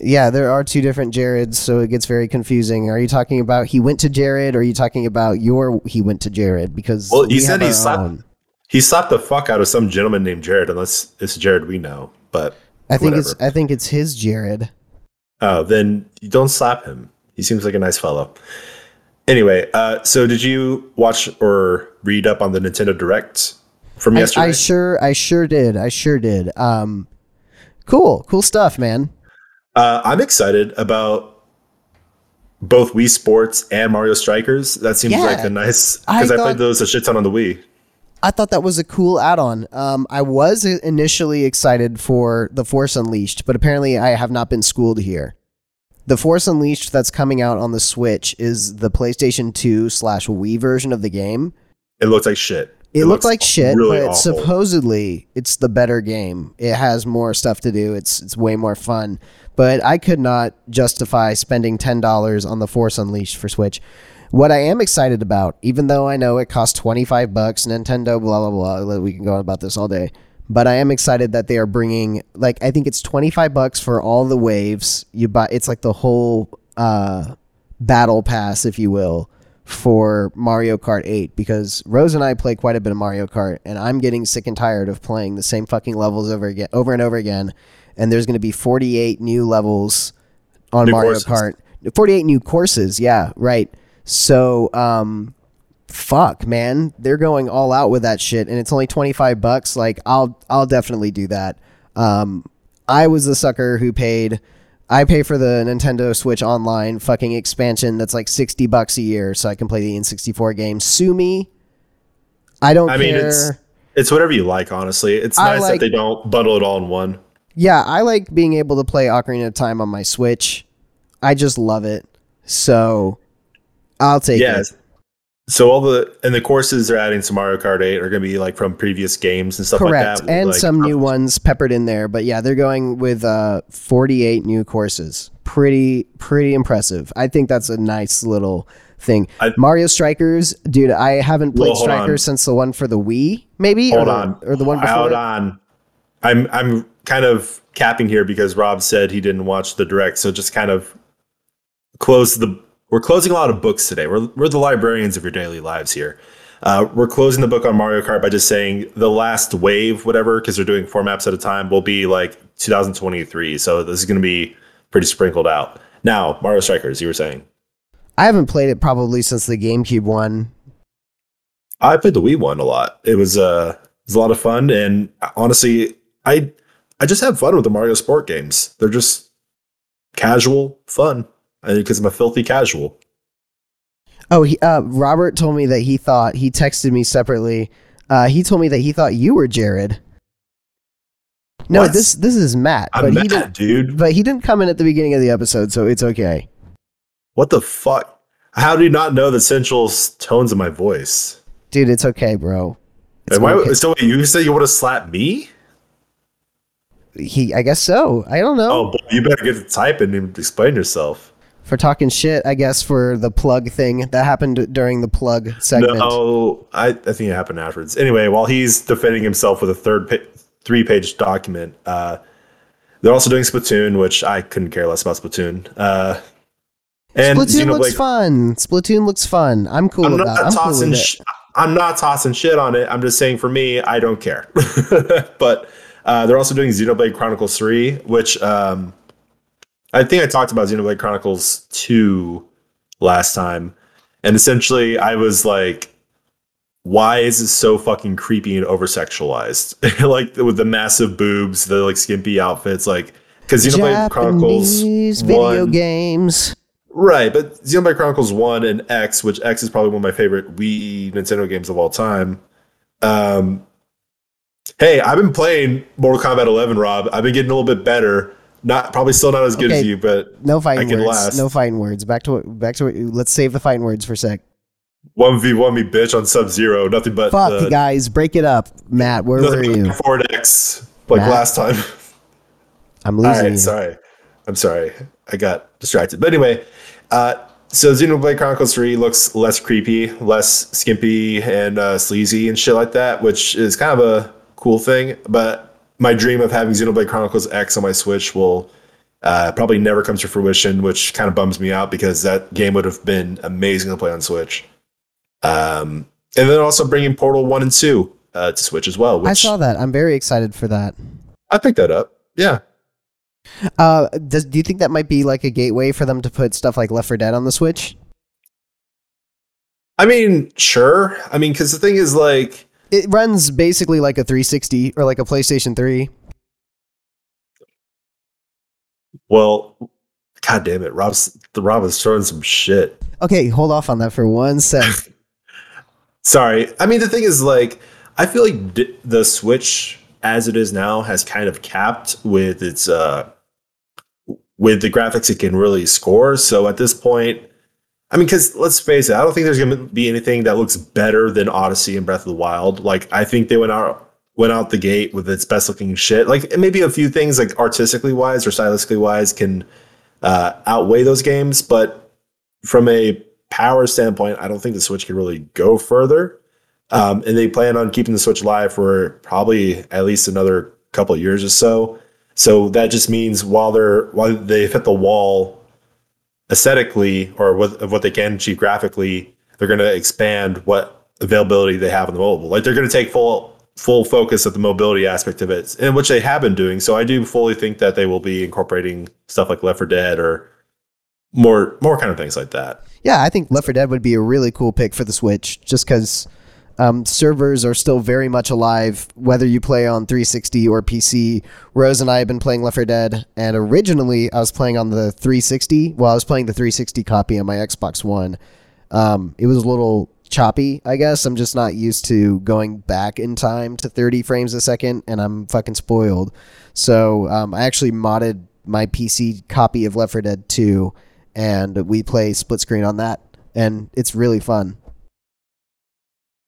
Yeah, there are two different Jareds, so it gets very confusing. Are you talking about he went to Jared, or are you talking about your he went to Jared? Because Well, he we said he slapped- own. He slapped the fuck out of some gentleman named Jared, unless it's Jared we know. But I think whatever. it's I think it's his Jared. Oh, then you don't slap him. He seems like a nice fellow. Anyway, uh, so did you watch or read up on the Nintendo Direct from I, yesterday? I sure I sure did. I sure did. Um, cool, cool stuff, man. uh, I'm excited about both Wii Sports and Mario Strikers. That seems Yeah. like a nice I because I, thought- played those a shit ton on the Wii. I thought that was a cool add-on. Um, I was initially excited for the Force Unleashed, but apparently I have not been schooled here. The Force Unleashed that's coming out on the Switch is the PlayStation 2 slash Wii version of the game. It looks like shit. It, looked looks like shit, really but awful. supposedly it's the better game. It has more stuff to do. It's it's way more fun. But I could not justify spending ten dollars on the Force Unleashed for Switch. What I am excited about, even though I know it costs twenty five bucks, Nintendo, blah blah blah. We can go on about this all day. But I am excited that they are bringing like I think it's twenty five bucks for all the waves. You buy it's like the whole uh, battle pass, if you will, for Mario Kart 8 because Rose and I play quite a bit of Mario Kart and I'm getting sick and tired of playing the same fucking levels over again over and over again and there's going to be 48 new levels on New Mario courses. Kart. 48 new courses, yeah, right. So, um fuck, man, they're going all out with that shit and it's only 25 bucks like I'll I'll definitely do that. Um I was the sucker who paid I pay for the Nintendo Switch Online fucking expansion that's like 60 bucks a year so I can play the N64 games. Sue me. I don't I care. mean, it's it's whatever you like. Honestly, it's I nice like- that they don't bundle it all in one. yeah, I like being able to play Ocarina of Time on my Switch. I just love it. So I'll take Yes. it. So all the and the courses they're adding to Mario Kart 8 are going to be like from previous games and stuff Correct. like that. and like, some new ones peppered in there. But yeah, they're going with uh, 48 new courses. Pretty, pretty impressive. I think that's a nice little thing. I- Mario Strikers, dude, I haven't played Well, Strikers on. since the one for the Wii, maybe? Hold or, on, Or the one before. Hold on. I'm I'm kind of capping here because Rob said he didn't watch the direct, so just kind of close the. We're closing a lot of books today. We're we're the librarians of your daily lives here. Uh, we're closing the book on Mario Kart by just saying the last wave, whatever, because they're doing four maps at a time, will be like 2023. So this is going to be pretty sprinkled out. Now, Mario Strikers, you were saying. I haven't played it probably since the GameCube one. I played the Wii one a lot. It was uh it was a lot of fun and honestly, I I just have fun with the Mario Sport games. They're just casual fun. Because I'm a filthy casual. Oh, he, uh, Robert told me that he thought, he texted me separately. Uh, he told me that he thought you were Jared. No, What? this this is Matt, I'm but he didn't. dude. But he didn't come in at the beginning of the episode, so it's okay. What the fuck? How do you not know the central tones of my voice? Dude, it's okay, bro. It's why, okay. So you say you want to slap me? He, I guess so. I don't know. Oh, boy, you better get to typing and explain yourself. For talking shit, I guess, for the plug thing that happened during the plug segment. No, I, I think it happened afterwards. Anyway, while he's defending himself with a third pa- three page document, uh, they're also doing Splatoon, which I couldn't care less about Splatoon. Uh, and Splatoon Xenoblade, looks fun. Splatoon looks fun. I'm cool I'm with not that. I'm tossing cool sh- I'm not tossing shit on it. I'm just saying for me, I don't care. [LAUGHS] but uh, they're also doing Xenoblade Chronicles 3, which um, I think I talked about Xenoblade Chronicles 2 last time. And essentially, I was like, why is this so fucking creepy and over sexualized? [LAUGHS] like with the massive boobs, the like skimpy outfits, like because Xenoblade Chronicles video one, games. Right, but Xenoblade Chronicles 1 and X, which X is probably one of my favorite Wii Nintendo games of all time. Um, hey, I've been playing Mortal Kombat 11, Rob. I've been getting a little bit better. Not probably still not as good okay, as you, but no fighting words. Last. No fighting words. Back to back to let's save the fighting words for a sec. One v one me, bitch, on Sub Zero. Nothing but fuck, uh, guys. Break it up, Matt. Where were you? Ford X, like Matt? last time. [LAUGHS] I'm losing. All right, you. sorry. I'm sorry. I got distracted. But anyway, uh, so Xenoblade Chronicles 3 looks less creepy, less skimpy and uh, sleazy and shit like that, which is kind of a cool thing. But my dream of having Xenoblade Chronicles X on my Switch will uh, probably never comes to fruition, which kind of bums me out because that game would have been amazing to play on Switch. Um, and then also bringing Portal 1 and 2 uh, to Switch as well. I saw that. I'm very excited for that. I picked that up. Yeah. Uh, does do you think that might be like a gateway for them to put stuff like Left 4 Dead on the Switch? I mean, sure. I mean, because the thing is, like, it runs basically like a 360 or like a PlayStation 3. Well, god damn it, Rob's the Rob is throwing some shit. Okay, hold off on that for one sec. [LAUGHS] Sorry. I mean, the thing is, like, I feel like d- the Switch as it is now has kind of capped with its uh with the graphics it can really score. So at this point, I mean, because let's face it, I don't think there's going to be anything that looks better than Odyssey and Breath of the Wild. Like, I think they went out went out the gate with its best looking shit. Like, maybe a few things like artistically wise or stylistically wise can uh, outweigh those games, but from a power standpoint, I don't think the Switch can really go further. Um, and they plan on keeping the Switch live for probably at least another couple years or so. So that just means while they're while they've hit the wall aesthetically or of what they can achieve graphically, they're going to expand what availability they have on the mobile. Like they're going to take full full focus of the mobility aspect of it, in which they have been doing. So I do fully think that they will be incorporating stuff like Left 4 Dead or more more kind of things like that. Yeah, I think Left 4 Dead would be a really cool pick for the Switch, just because um, servers are still very much alive, whether you play on 360 or PC. Rose and I have been playing Left 4 Dead, and originally I was playing on the 360. Well, I was playing the 360 copy on my Xbox One. Um, it was a little choppy, I guess. I'm just not used to going back in time to 30 frames a second, and I'm fucking spoiled. So um, I actually modded my PC copy of Left 4 Dead 2, and we play split screen on that, and it's really fun.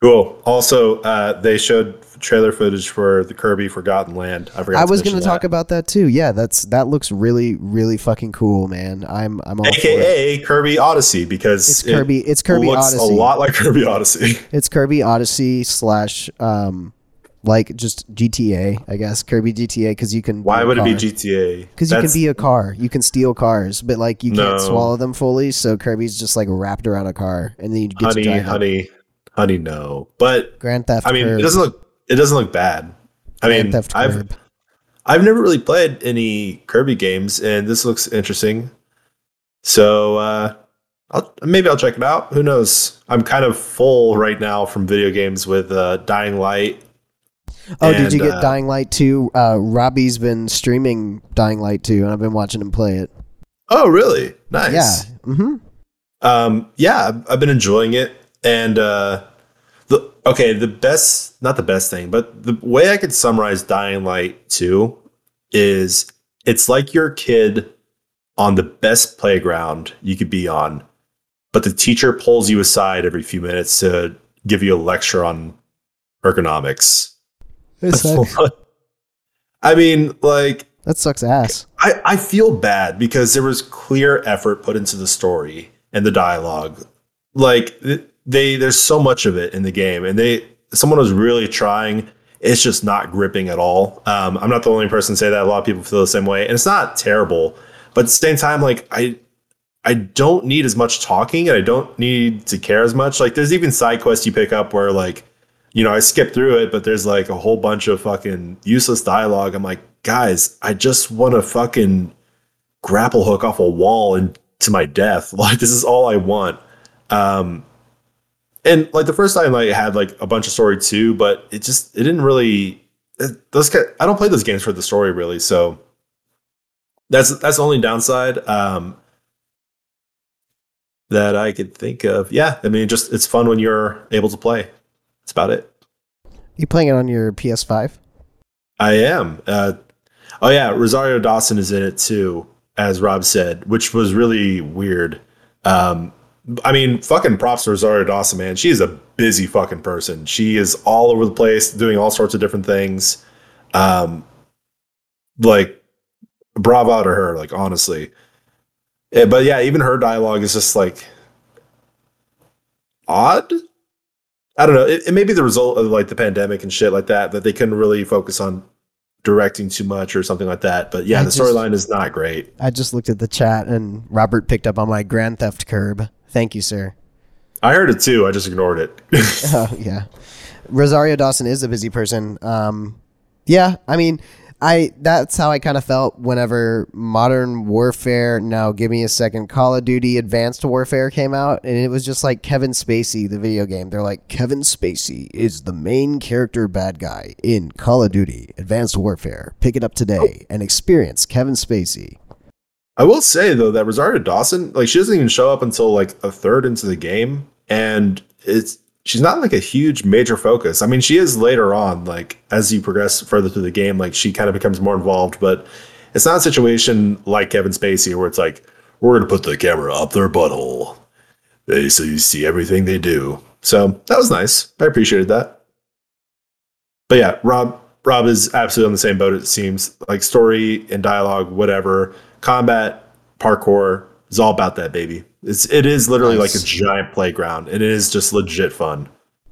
Cool. Also, uh, they showed trailer footage for the Kirby Forgotten Land. I forgot. I was going to talk about that too. Yeah, that's that looks really really fucking cool, man. I'm I'm all AKA Kirby Odyssey because it's Kirby. It it's Kirby looks Odyssey. A lot like [LAUGHS] Kirby Odyssey. It's Kirby Odyssey slash um like just GTA, I guess Kirby GTA because you can. Why would it be GTA? Because you can be a car. You can steal cars, but like you can't swallow them fully. So Kirby's just like wrapped around a car, and then you get honey, to drive honey. Honey, no. But Grand Theft. I mean, Curb. it doesn't look. It doesn't look bad. I Grand mean, Theft I've Curb. I've never really played any Kirby games, and this looks interesting. So uh, I'll, maybe I'll check it out. Who knows? I'm kind of full right now from video games with uh, Dying Light. Oh, and, did you get uh, Dying Light 2? Uh, Robbie's been streaming Dying Light 2, and I've been watching him play it. Oh, really? Nice. Yeah. Mm-hmm. Um, yeah, I've been enjoying it. And uh, the okay, the best, not the best thing, but the way I could summarize Dying Light 2 is it's like your kid on the best playground you could be on, but the teacher pulls you aside every few minutes to give you a lecture on ergonomics. It's like, [LAUGHS] I mean, like That sucks ass. I, I feel bad because there was clear effort put into the story and the dialogue. Like they there's so much of it in the game and they someone was really trying it's just not gripping at all. Um, I'm not the only person to say that. A lot of people feel the same way, and it's not terrible. But at the same time, like I, I don't need as much talking, and I don't need to care as much. Like there's even side quests you pick up where like, you know, I skip through it, but there's like a whole bunch of fucking useless dialogue. I'm like, guys, I just want to fucking grapple hook off a wall and to my death. [LAUGHS] Like this is all I want. Um, and like the first time I had like a bunch of story too, but it just it didn't really. It, those I don't play those games for the story really, so that's that's the only downside um, that I could think of. Yeah, I mean, just it's fun when you're able to play. That's about it. You playing it on your PS5? I am. Uh, oh yeah, Rosario Dawson is in it too, as Rob said, which was really weird. Um, I mean, fucking props to Rosario Dawson, man. She is a busy fucking person. She is all over the place, doing all sorts of different things. Um, like, bravo to her. Like, honestly. Yeah, but yeah, even her dialogue is just like odd. I don't know. It, it may be the result of like the pandemic and shit like that that they couldn't really focus on directing too much or something like that. But yeah, I the storyline is not great. I just looked at the chat and Robert picked up on my Grand Theft curb. Thank you, sir. I heard it too. I just ignored it. [LAUGHS] oh yeah, Rosario Dawson is a busy person. Um, yeah, I mean, I that's how I kind of felt whenever Modern Warfare. Now, give me a second. Call of Duty Advanced Warfare came out, and it was just like Kevin Spacey, the video game. They're like Kevin Spacey is the main character bad guy in Call of Duty Advanced Warfare. Pick it up today and experience Kevin Spacey. I will say though that Rosario Dawson, like she doesn't even show up until like a third into the game, and it's she's not like a huge major focus. I mean, she is later on, like as you progress further through the game, like she kind of becomes more involved, but it's not a situation like Kevin Spacey where it's like we're gonna put the camera up their butthole, They so you see everything they do. So that was nice. I appreciated that. But yeah, Rob Rob is absolutely on the same boat. It seems like story and dialogue, whatever combat, parkour is all about that baby. It's it is literally nice. like a giant playground, and it is just legit fun.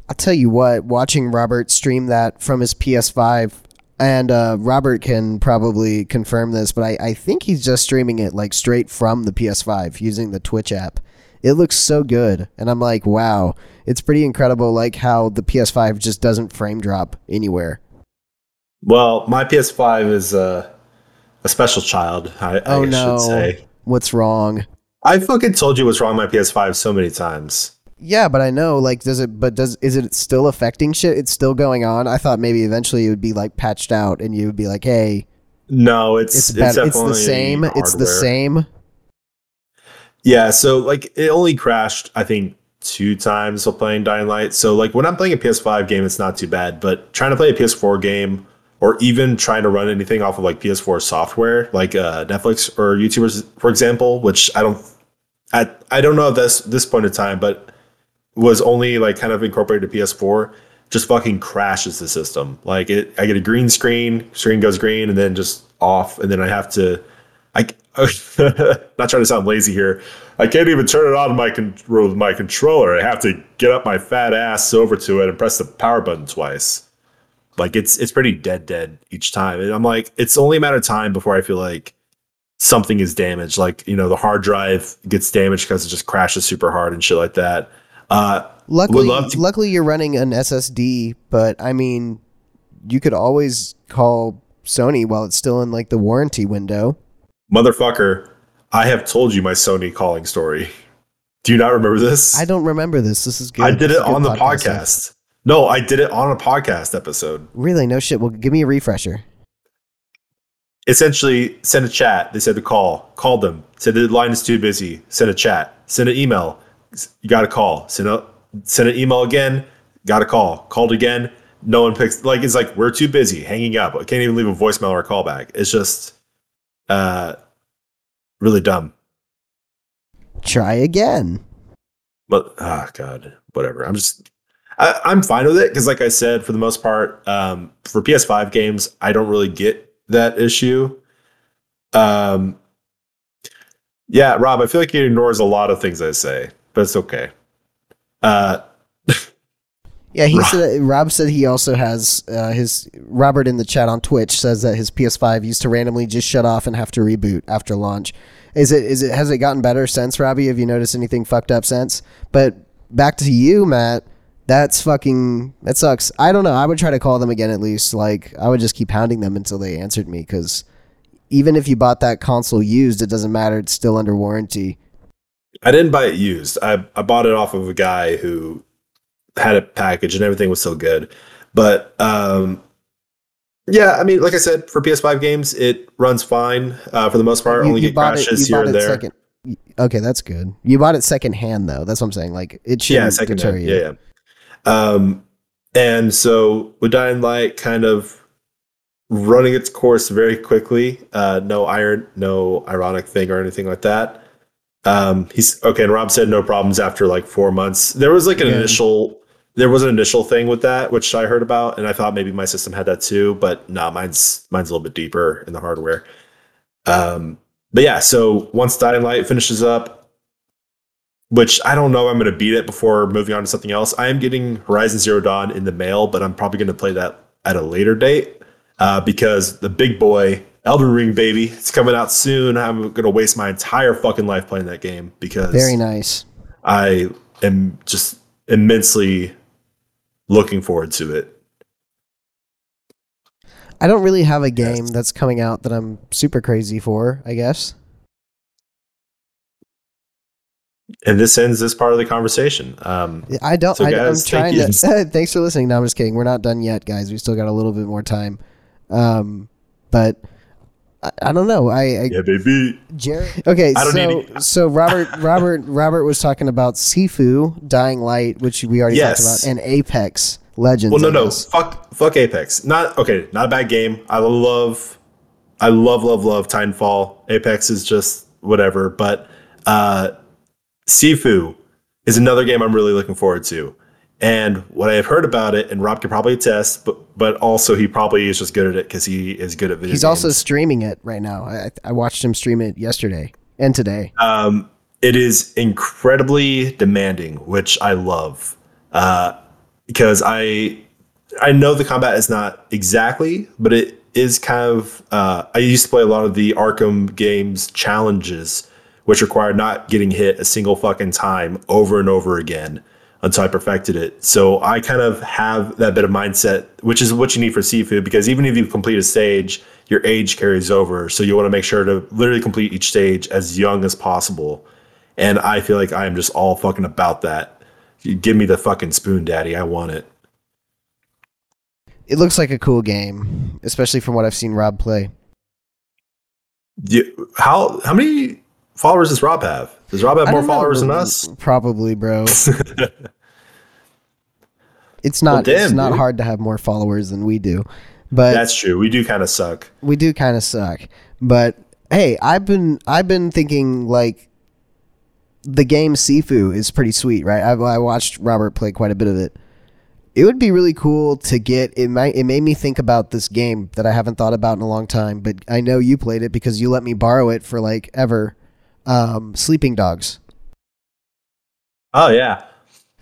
I'll tell you what, watching Robert stream that from his PS5, and uh, Robert can probably confirm this, but I, I think he's just streaming it like straight from the PS5 using the Twitch app. It looks so good, and I'm like, wow, it's pretty incredible, like how the PS5 just doesn't frame drop anywhere. Well, my PS5 is uh a special child. I, oh I no! Say. What's wrong? I fucking told you what's wrong with my PS5 so many times. Yeah, but I know. Like, does it? But does is it still affecting shit? It's still going on. I thought maybe eventually it would be like patched out, and you would be like, "Hey." No, it's it's, it's, it's the same. Hardware. It's the same. Yeah, so like it only crashed. I think two times while playing Dying Light. So like when I'm playing a PS5 game, it's not too bad. But trying to play a PS4 game or even trying to run anything off of like PS4 software, like uh, Netflix or YouTubers, for example, which I don't, I, I don't know at this this point in time, but was only like kind of incorporated to PS4, just fucking crashes the system. Like it, I get a green screen, screen goes green, and then just off, and then I have to, I, [LAUGHS] not trying to sound lazy here. I can't even turn it on my con- with my controller. I have to get up my fat ass over to it and press the power button twice. Like it's it's pretty dead dead each time. And I'm like, it's only a matter of time before I feel like something is damaged. Like, you know, the hard drive gets damaged because it just crashes super hard and shit like that. Uh luckily to- luckily you're running an SSD, but I mean you could always call Sony while it's still in like the warranty window. Motherfucker, I have told you my Sony calling story. Do you not remember this? I don't remember this. This is good. I did it on the podcast. podcast. No, I did it on a podcast episode. Really? No shit. Well, give me a refresher. Essentially, send a chat. They said to call. Called them. Said the line is too busy. Send a chat. Send an email. You got to call. Send a send an email again. Got a call. Called again. No one picks. Like it's like we're too busy. Hanging up. I can't even leave a voicemail or a callback. It's just, uh, really dumb. Try again. But ah, oh god, whatever. I'm just I, am fine with it because, like I said, for the most part, um, for PS5 games, I don't really get that issue. Um, yeah, Rob, I feel like he ignores a lot of things I say, but it's okay. Uh, [LAUGHS] yeah, he said Rob said he also has uh, his Robert in the chat on Twitch says that his PS5 used to randomly just shut off and have to reboot after launch. Is it is it has it gotten better since Robbie? Have you noticed anything fucked up since? But back to you, Matt. That's fucking that sucks. I don't know. I would try to call them again at least. Like I would just keep hounding them until they answered me because even if you bought that console used, it doesn't matter. It's still under warranty. I didn't buy it used. I, I bought it off of a guy who had a package and everything was still good. But um, yeah, I mean, like I said, for PS5 games, it runs fine uh, for the most part. You- Only you get bought it- crashes here and there. second- Okay, that's good. You bought it second hand though. That's what I'm saying. Like it shouldn't second deter you. Yeah, yeah. Um, and so with Dying Light kind of running its course very quickly, uh, no iron, no ironic thing or anything like that. Um, he's okay. And Rob said no problems after like four months. There was like an initial, there was an initial thing with that, which I heard about, and I thought maybe my system had that too, but no, mine's mine's a little bit deeper in the hardware. Um, but yeah, so once Dying Light finishes up, which I don't know, I'm going to beat it before moving on to something else. I am getting Horizon Zero Dawn in the mail, but I'm probably going to play that at a later date uh, because the big boy Elden Ring, baby, it's coming out soon. I'm going to waste my entire fucking life playing that game because Very nice. I am just immensely looking forward to it. I don't really have a game that's coming out that I'm super crazy for. I guess. And this ends this part of the conversation. Um, I don't. So I, guys, I'm trying to. [LAUGHS] thanks for listening. No, I'm just kidding. We're not done yet, guys. We still got a little bit more time. Um, but I, I don't know. I, I yeah, baby. Jared. Okay, so so Robert [LAUGHS] Robert Robert was talking about Sifu, Dying Light, which we already Yes. talked about, and Apex Legends. Well, no, no, fuck, fuck Apex. Not okay. Not a bad game. I love, I love, love, love Titanfall. Apex is just whatever. But uh, Sifu is another game I'm really looking forward to. And what I've heard about it, and Rob could probably attest, but but also he probably is just good at it because he is good at video He's games. also streaming it right now. I, I watched him stream it yesterday and today. Um, it is incredibly demanding, which I love, uh, because I I know the combat is not exactly, but it is kind of. Uh, I used to play a lot of the Arkham games challenges, which required not getting hit a single fucking time over and over again until I perfected it. So I kind of have that bit of mindset, which is what you need for Sifu, because even if you complete a stage, your age carries over. So you want to make sure to literally complete each stage as young as possible. And I feel like I am just all fucking about that. You give me the fucking spoon, daddy. I want it. It looks like a cool game, especially from what I've seen Rob play. You, how how many followers does Rob have? Does Rob have more know, followers than us? Probably, bro. [LAUGHS] it's not. Well, it's not dude. hard to have more followers than we do, but That's true. We do kind of suck. we do kind of suck. But hey, I've been I've been thinking like the game Sifu is pretty sweet, right? I, I watched Robert play quite a bit of it. It would be really cool to get it. Might it made me think about this game that I haven't thought about in a long time, but I know you played it because you let me borrow it for like ever. Um, Sleeping Dogs. Oh yeah.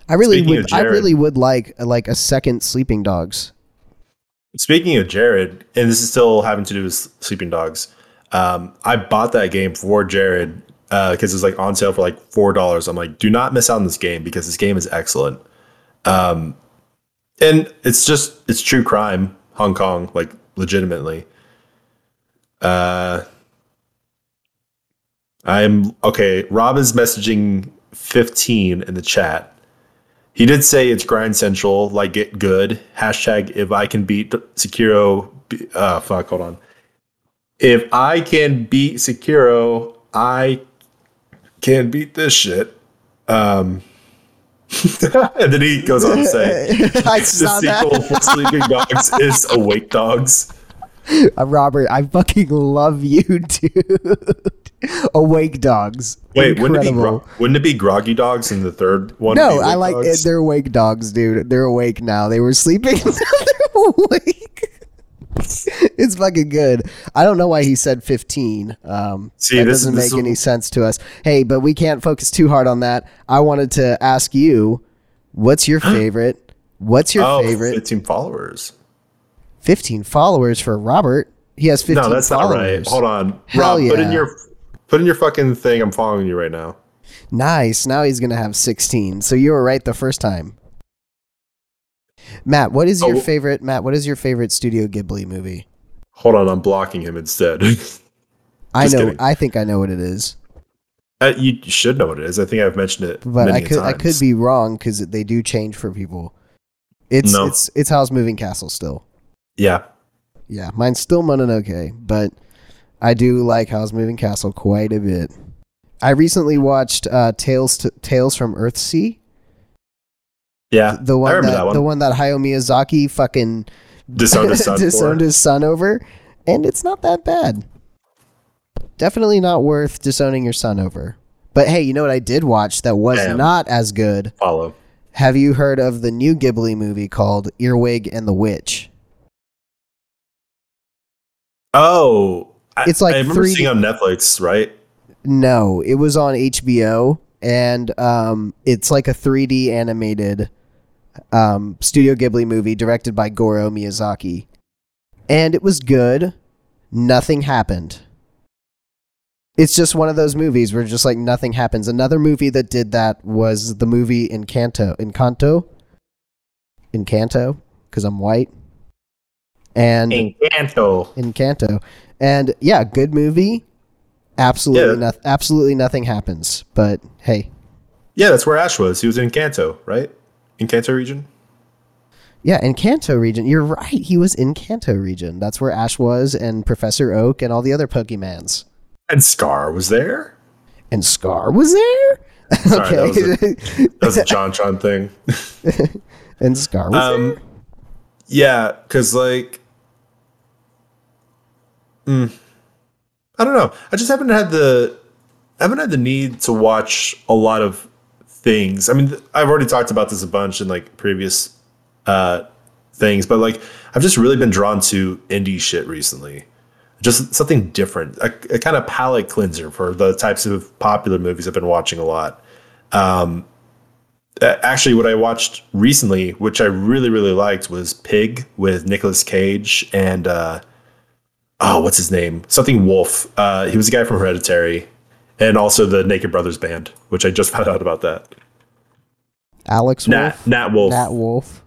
I really Speaking would. I really would like like a second Sleeping Dogs. Speaking of Jared, and this is still having to do with Sleeping Dogs, um, I bought that game for Jared because it was like on sale for like four dollars. I'm like, do not miss out on this game because this game is excellent. Um, and it's just it's true crime, Hong Kong, like legitimately. Uh, I'm okay. Rob is messaging 15 in the chat. He did say it's grind central, like get good. Hashtag if I can beat Sekiro. Uh, fuck, hold on. If I can beat Sekiro, I can beat this shit. Um, [LAUGHS] and then he goes on to say [LAUGHS] the sequel that. for Sleeping Dogs is Awake Dogs. Uh, Robert, I fucking love you, [LAUGHS] dude. [LAUGHS] Awake Dogs. Wait, wouldn't it, be gro- wouldn't it be Groggy Dogs in the third one? No, I like Dogs? it. They're awake dogs, dude. They're awake now. They were sleeping. [LAUGHS] They're awake. [LAUGHS] it's fucking good. I don't know why he said 15. Um, See, that this- doesn't this make any sense to us. Hey, but we can't focus too hard on that. I wanted to ask you, what's your [GASPS] favorite? What's your oh, favorite? 15 followers. 15 followers for Robert. He has 15 No, that's followers. not right. Hold on. Hell Rob, put in yeah. your put in your fucking thing. I'm following you right now. Nice. Now he's going to have 16. So you were right the first time. Matt, what is your Oh. favorite Matt, what is your favorite Studio Ghibli movie? Hold on, I'm blocking him instead. [LAUGHS] I know kidding. I think I know what it is. Uh, you should know what it is. I think I've mentioned it. But I could I could be wrong cuz they do change for people. It's No. it's it's Howl's Moving Castle still. Yeah. Yeah, mine's still Mononoke, but I do like Howl's Moving Castle quite a bit. I recently watched uh, Tales to, Tales from Earthsea, Yeah. the I one remember that, that one. the one that Hayao Miyazaki fucking Disowned his [LAUGHS] son. disowned his son over, and it's not that bad. Definitely not worth disowning your son over. But hey, you know what I did watch that was Damn. not as good? Follow. Have you heard of the new Ghibli movie called Earwig and the Witch? Oh, It's like I remember 3D seeing on Netflix, right? No, it was on HBO, and um, it's like a 3D animated um, Studio Ghibli movie directed by Goro Miyazaki, and it was good. Nothing happened. It's just one of those movies where just like nothing happens. Another movie that did that was the movie Encanto. Encanto. Encanto, because I'm white. And Encanto. Encanto. And yeah, good movie. Absolutely Yeah. nothing. Absolutely nothing happens. But hey, Yeah, that's where Ash was. He was in Kanto, right? In Kanto region. yeah, in Kanto region, you're right. He was in Kanto region. That's where Ash was, and Professor Oak, and all the other Pokemans. And Scar was there. And Scar was there. [LAUGHS] Sorry, that was okay, That was a [LAUGHS] JonTron thing. and Scar was Um, there. yeah, because like, mm, I don't know. I just haven't had the, I haven't had the need to watch a lot of things. I mean, I've already talked about this a bunch in like previous uh, things, but like, I've just really been drawn to indie shit recently. Just something different, a, a kind of palate cleanser for the types of popular movies I've been watching a lot. Uh, actually what I watched recently, which I really really liked, was Pig with Nicolas Cage and uh, oh, what's his name? Something Wolff. Uh, he was a guy from Hereditary, and also the Naked Brothers band, which I just [LAUGHS] found out about that. Alex Nat Wolff. Nat Wolff. Nat Wolff.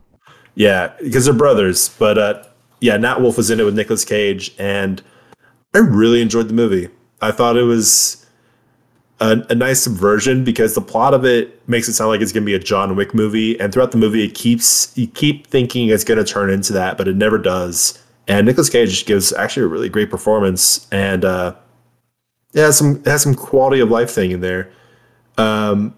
Yeah, because they're brothers. But uh, yeah, Nat Wolff was in it with Nicolas Cage, and I really enjoyed the movie. I thought it was a, a nice subversion because the plot of it makes it sound like it's going to be a John Wick movie, and throughout the movie, it keeps you keep thinking it's going to turn into that, but it never does. And Nicolas Cage gives actually a really great performance, and uh, it has some it has some quality of life thing in there. Um,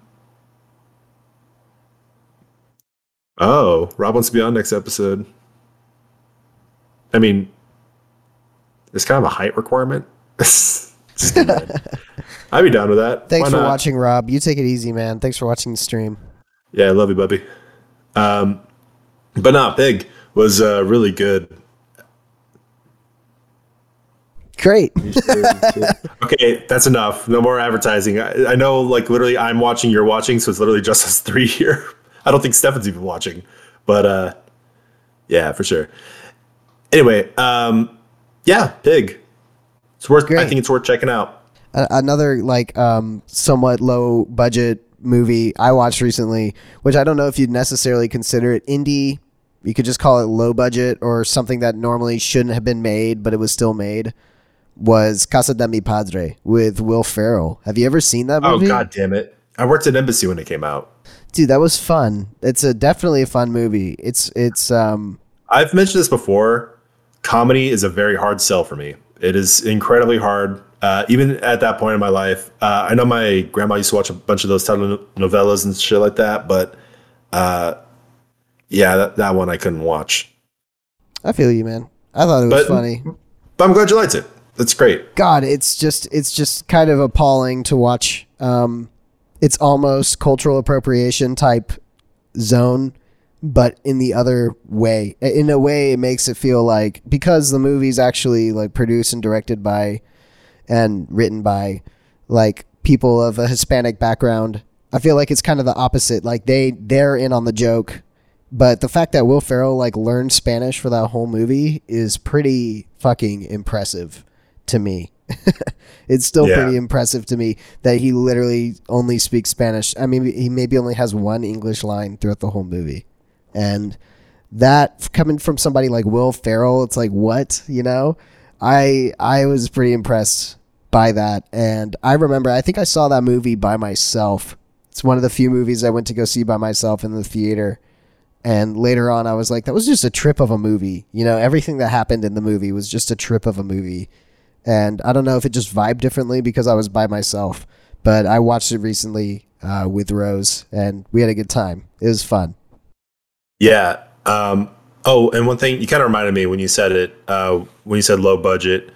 Oh, Rob wants to be on next episode. I mean, it's kind of a height requirement. [LAUGHS] [LAUGHS] I'd be down with that. Thanks for watching, Rob. You take it easy, man. Thanks for watching the stream. Yeah, I love you, Bubby. Um, but not big was uh, really good. Great. [LAUGHS] Okay, that's enough. No more advertising. I, I know, like literally, I'm watching, you're watching, so it's literally just us [LAUGHS] three here. I don't think Stefan's even watching, but uh, yeah, for sure. Anyway, um, yeah, Pig. It's worth. I think it's worth checking out. A- another like um somewhat low budget movie I watched recently, which I don't know if you'd necessarily consider it indie. You could just call it low budget or something that normally shouldn't have been made, but it was still made. Was Casa de Mi Padre with Will Ferrell. Have you ever seen that Oh movie? god damn it! I worked at Embassy when it came out. dude, that was fun. It's a definitely a fun movie. It's it's um I've mentioned this before. Comedy is a very hard sell for me. It is incredibly hard. Uh, even at that point in my life, uh, I know my grandma used to watch a bunch of those telenovelas and shit like that, but uh, yeah, that, that one I couldn't watch. I feel you, man. I thought it was But- funny. But I'm glad you liked it. That's great. God, it's just it's just kind of appalling to watch. Um, it's almost cultural appropriation type zone, but in the other way. In a way, it makes it feel like because the movie's actually like produced and directed by and written by like people of a Hispanic background. I feel like it's kind of the opposite. Like they they're in on the joke, but the fact that Will Ferrell like learned Spanish for that whole movie is pretty fucking impressive to me. [LAUGHS] it's still Yeah. pretty impressive to me that he literally only speaks Spanish. I mean, he maybe only has one English line throughout the whole movie, and that coming from somebody like Will Ferrell, it's like what you know. I I was pretty impressed by that, and I remember I think I saw that movie by myself. It's one of the few movies I went to go see by myself in the theater. And later on, I was like, that was just a trip of a movie. You know, everything that happened in the movie was just a trip of a movie. And I don't know if it just vibed differently because I was by myself, but I watched it recently uh, with Rose and we had a good time. It was fun. Yeah. Um, oh, and one thing you kind of reminded me when you said it, uh, when you said low budget,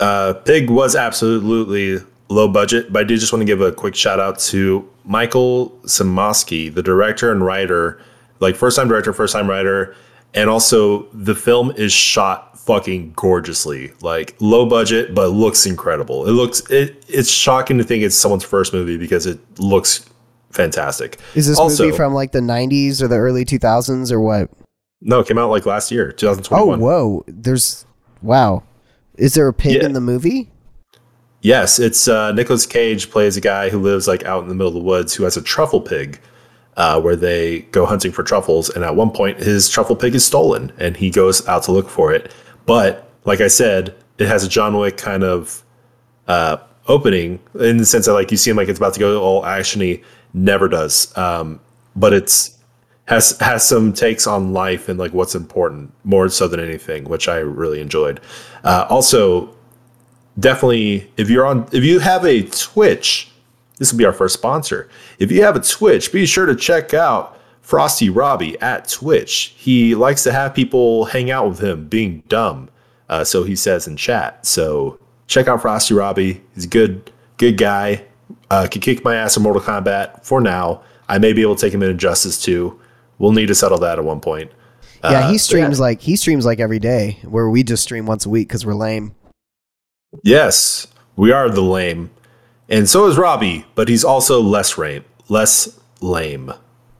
uh, Pig was absolutely low budget, but I do just want to give a quick shout out to Michael Sarnoski, the director and writer, like first time director, first time writer. And also the film is shot fucking gorgeously, like low budget, but looks incredible. It looks, it, it's shocking to think it's someone's first movie because it looks fantastic. Is this Also- movie from like the 90s or the early 2000s or what? No, it came out like last year, 2021. Oh, whoa. There's, wow. Is there a pig Yeah. in the movie? Yes, it's uh, Nicolas Cage plays a guy who lives like out in the middle of the woods who has a truffle pig, uh, where they go hunting for truffles. And at one point, his truffle pig is stolen, and he goes out to look for it. But like I said, it has a John Wick kind of uh, opening in the sense that like you seem like it's about to go all actiony. Never does, um, but it's has has some takes on life and like what's important more so than anything, which I really enjoyed. Uh, also, definitely if you're on if you have a twitch this will be our first sponsor if you have a twitch be sure to check out frosty robbie at twitch he likes to have people hang out with him being dumb uh, so he says in chat so check out frosty robbie he's a good good guy uh, can kick my ass in mortal kombat for now i may be able to take him in Injustice 2 we'll need to settle that at one point yeah, Uh, he so streams like he streams like every day, where we just stream once a week because we're lame. Yes, we are the lame. And so is Robbie, but he's also less lame. Less lame.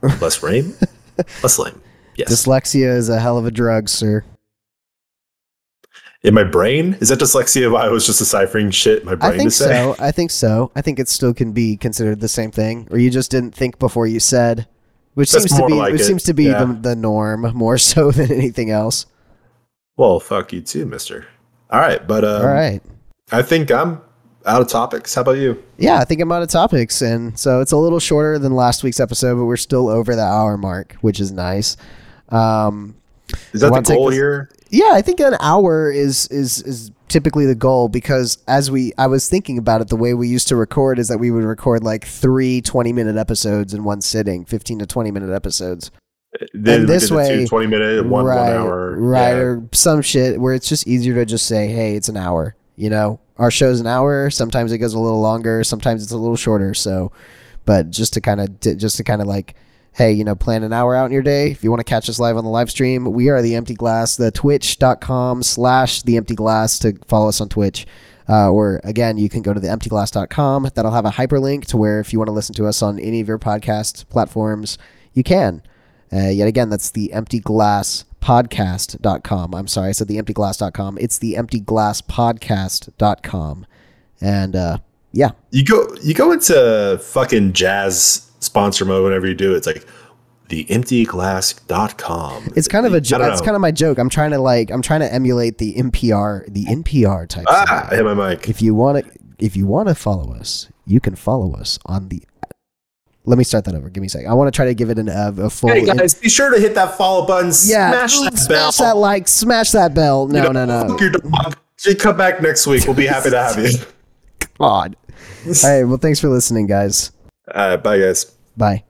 Less lame? [LAUGHS] less lame. Yes. Dyslexia is a hell of a drug, sir. in my brain? Is that dyslexia if I was just deciphering shit my brain I think to say? so. I think so. I think it still can be considered the same thing, or you just didn't think before you said, which That's seems to be like which it, seems to be yeah. the, the norm more so [LAUGHS] than anything else. Well, fuck you too, mister. All right, but um, All right. I think I'm out of topics. How about you? Yeah, I think I'm out of topics, and so it's a little shorter than last week's episode, but we're still over the hour mark, which is nice. Um, Is that the goal this- here? yeah, I think an hour is is is typically the goal because as we I was thinking about it, the way we used to record is that we would record like three 20 minute episodes in one sitting, 15 to 20 minute episodes. Then we this the two way- 20 minute, one, one hour. right, Yeah. or some shit where it's just easier to just say, "Hey, it's an hour." You know, our show's an hour. Sometimes it goes a little longer. Sometimes it's a little shorter. So, but just to kind of, just to kind of like, hey, you know, plan an hour out in your day. If you want to catch us live on the live stream, we are the Empty Glass, the Twitch.com slash the Empty Glass to follow us on Twitch. Uh, or again, you can go to the emptyglass.com. That'll have a hyperlink to where if you want to listen to us on any of your podcast platforms, you can. Uh, yet again, that's the emptyglasspodcast.com. I'm sorry, I said the emptyglass.com. It's the emptyglasspodcast.com. And uh, yeah, You go you go into fucking jazz sponsor mode whenever you do it. It's like the theemptyglass.com. it's kind of a joke. That's kind of my joke. I'm trying to like, I'm trying to emulate the NPR, the NPR type. Ah. I hit my mic. If you want to, if you want to follow us, you can follow us on the. Let me start that over. Give me a second. I want to try to give it an, a, a full. Hey guys, be sure to hit that follow button. yeah, Smash that bell. that like, smash that bell. No, You no, know, no. Fuck your dog. You come back next week. We'll be happy to have you. [LAUGHS] God. All right. Well, thanks for listening, guys. All right, bye guys. Bye.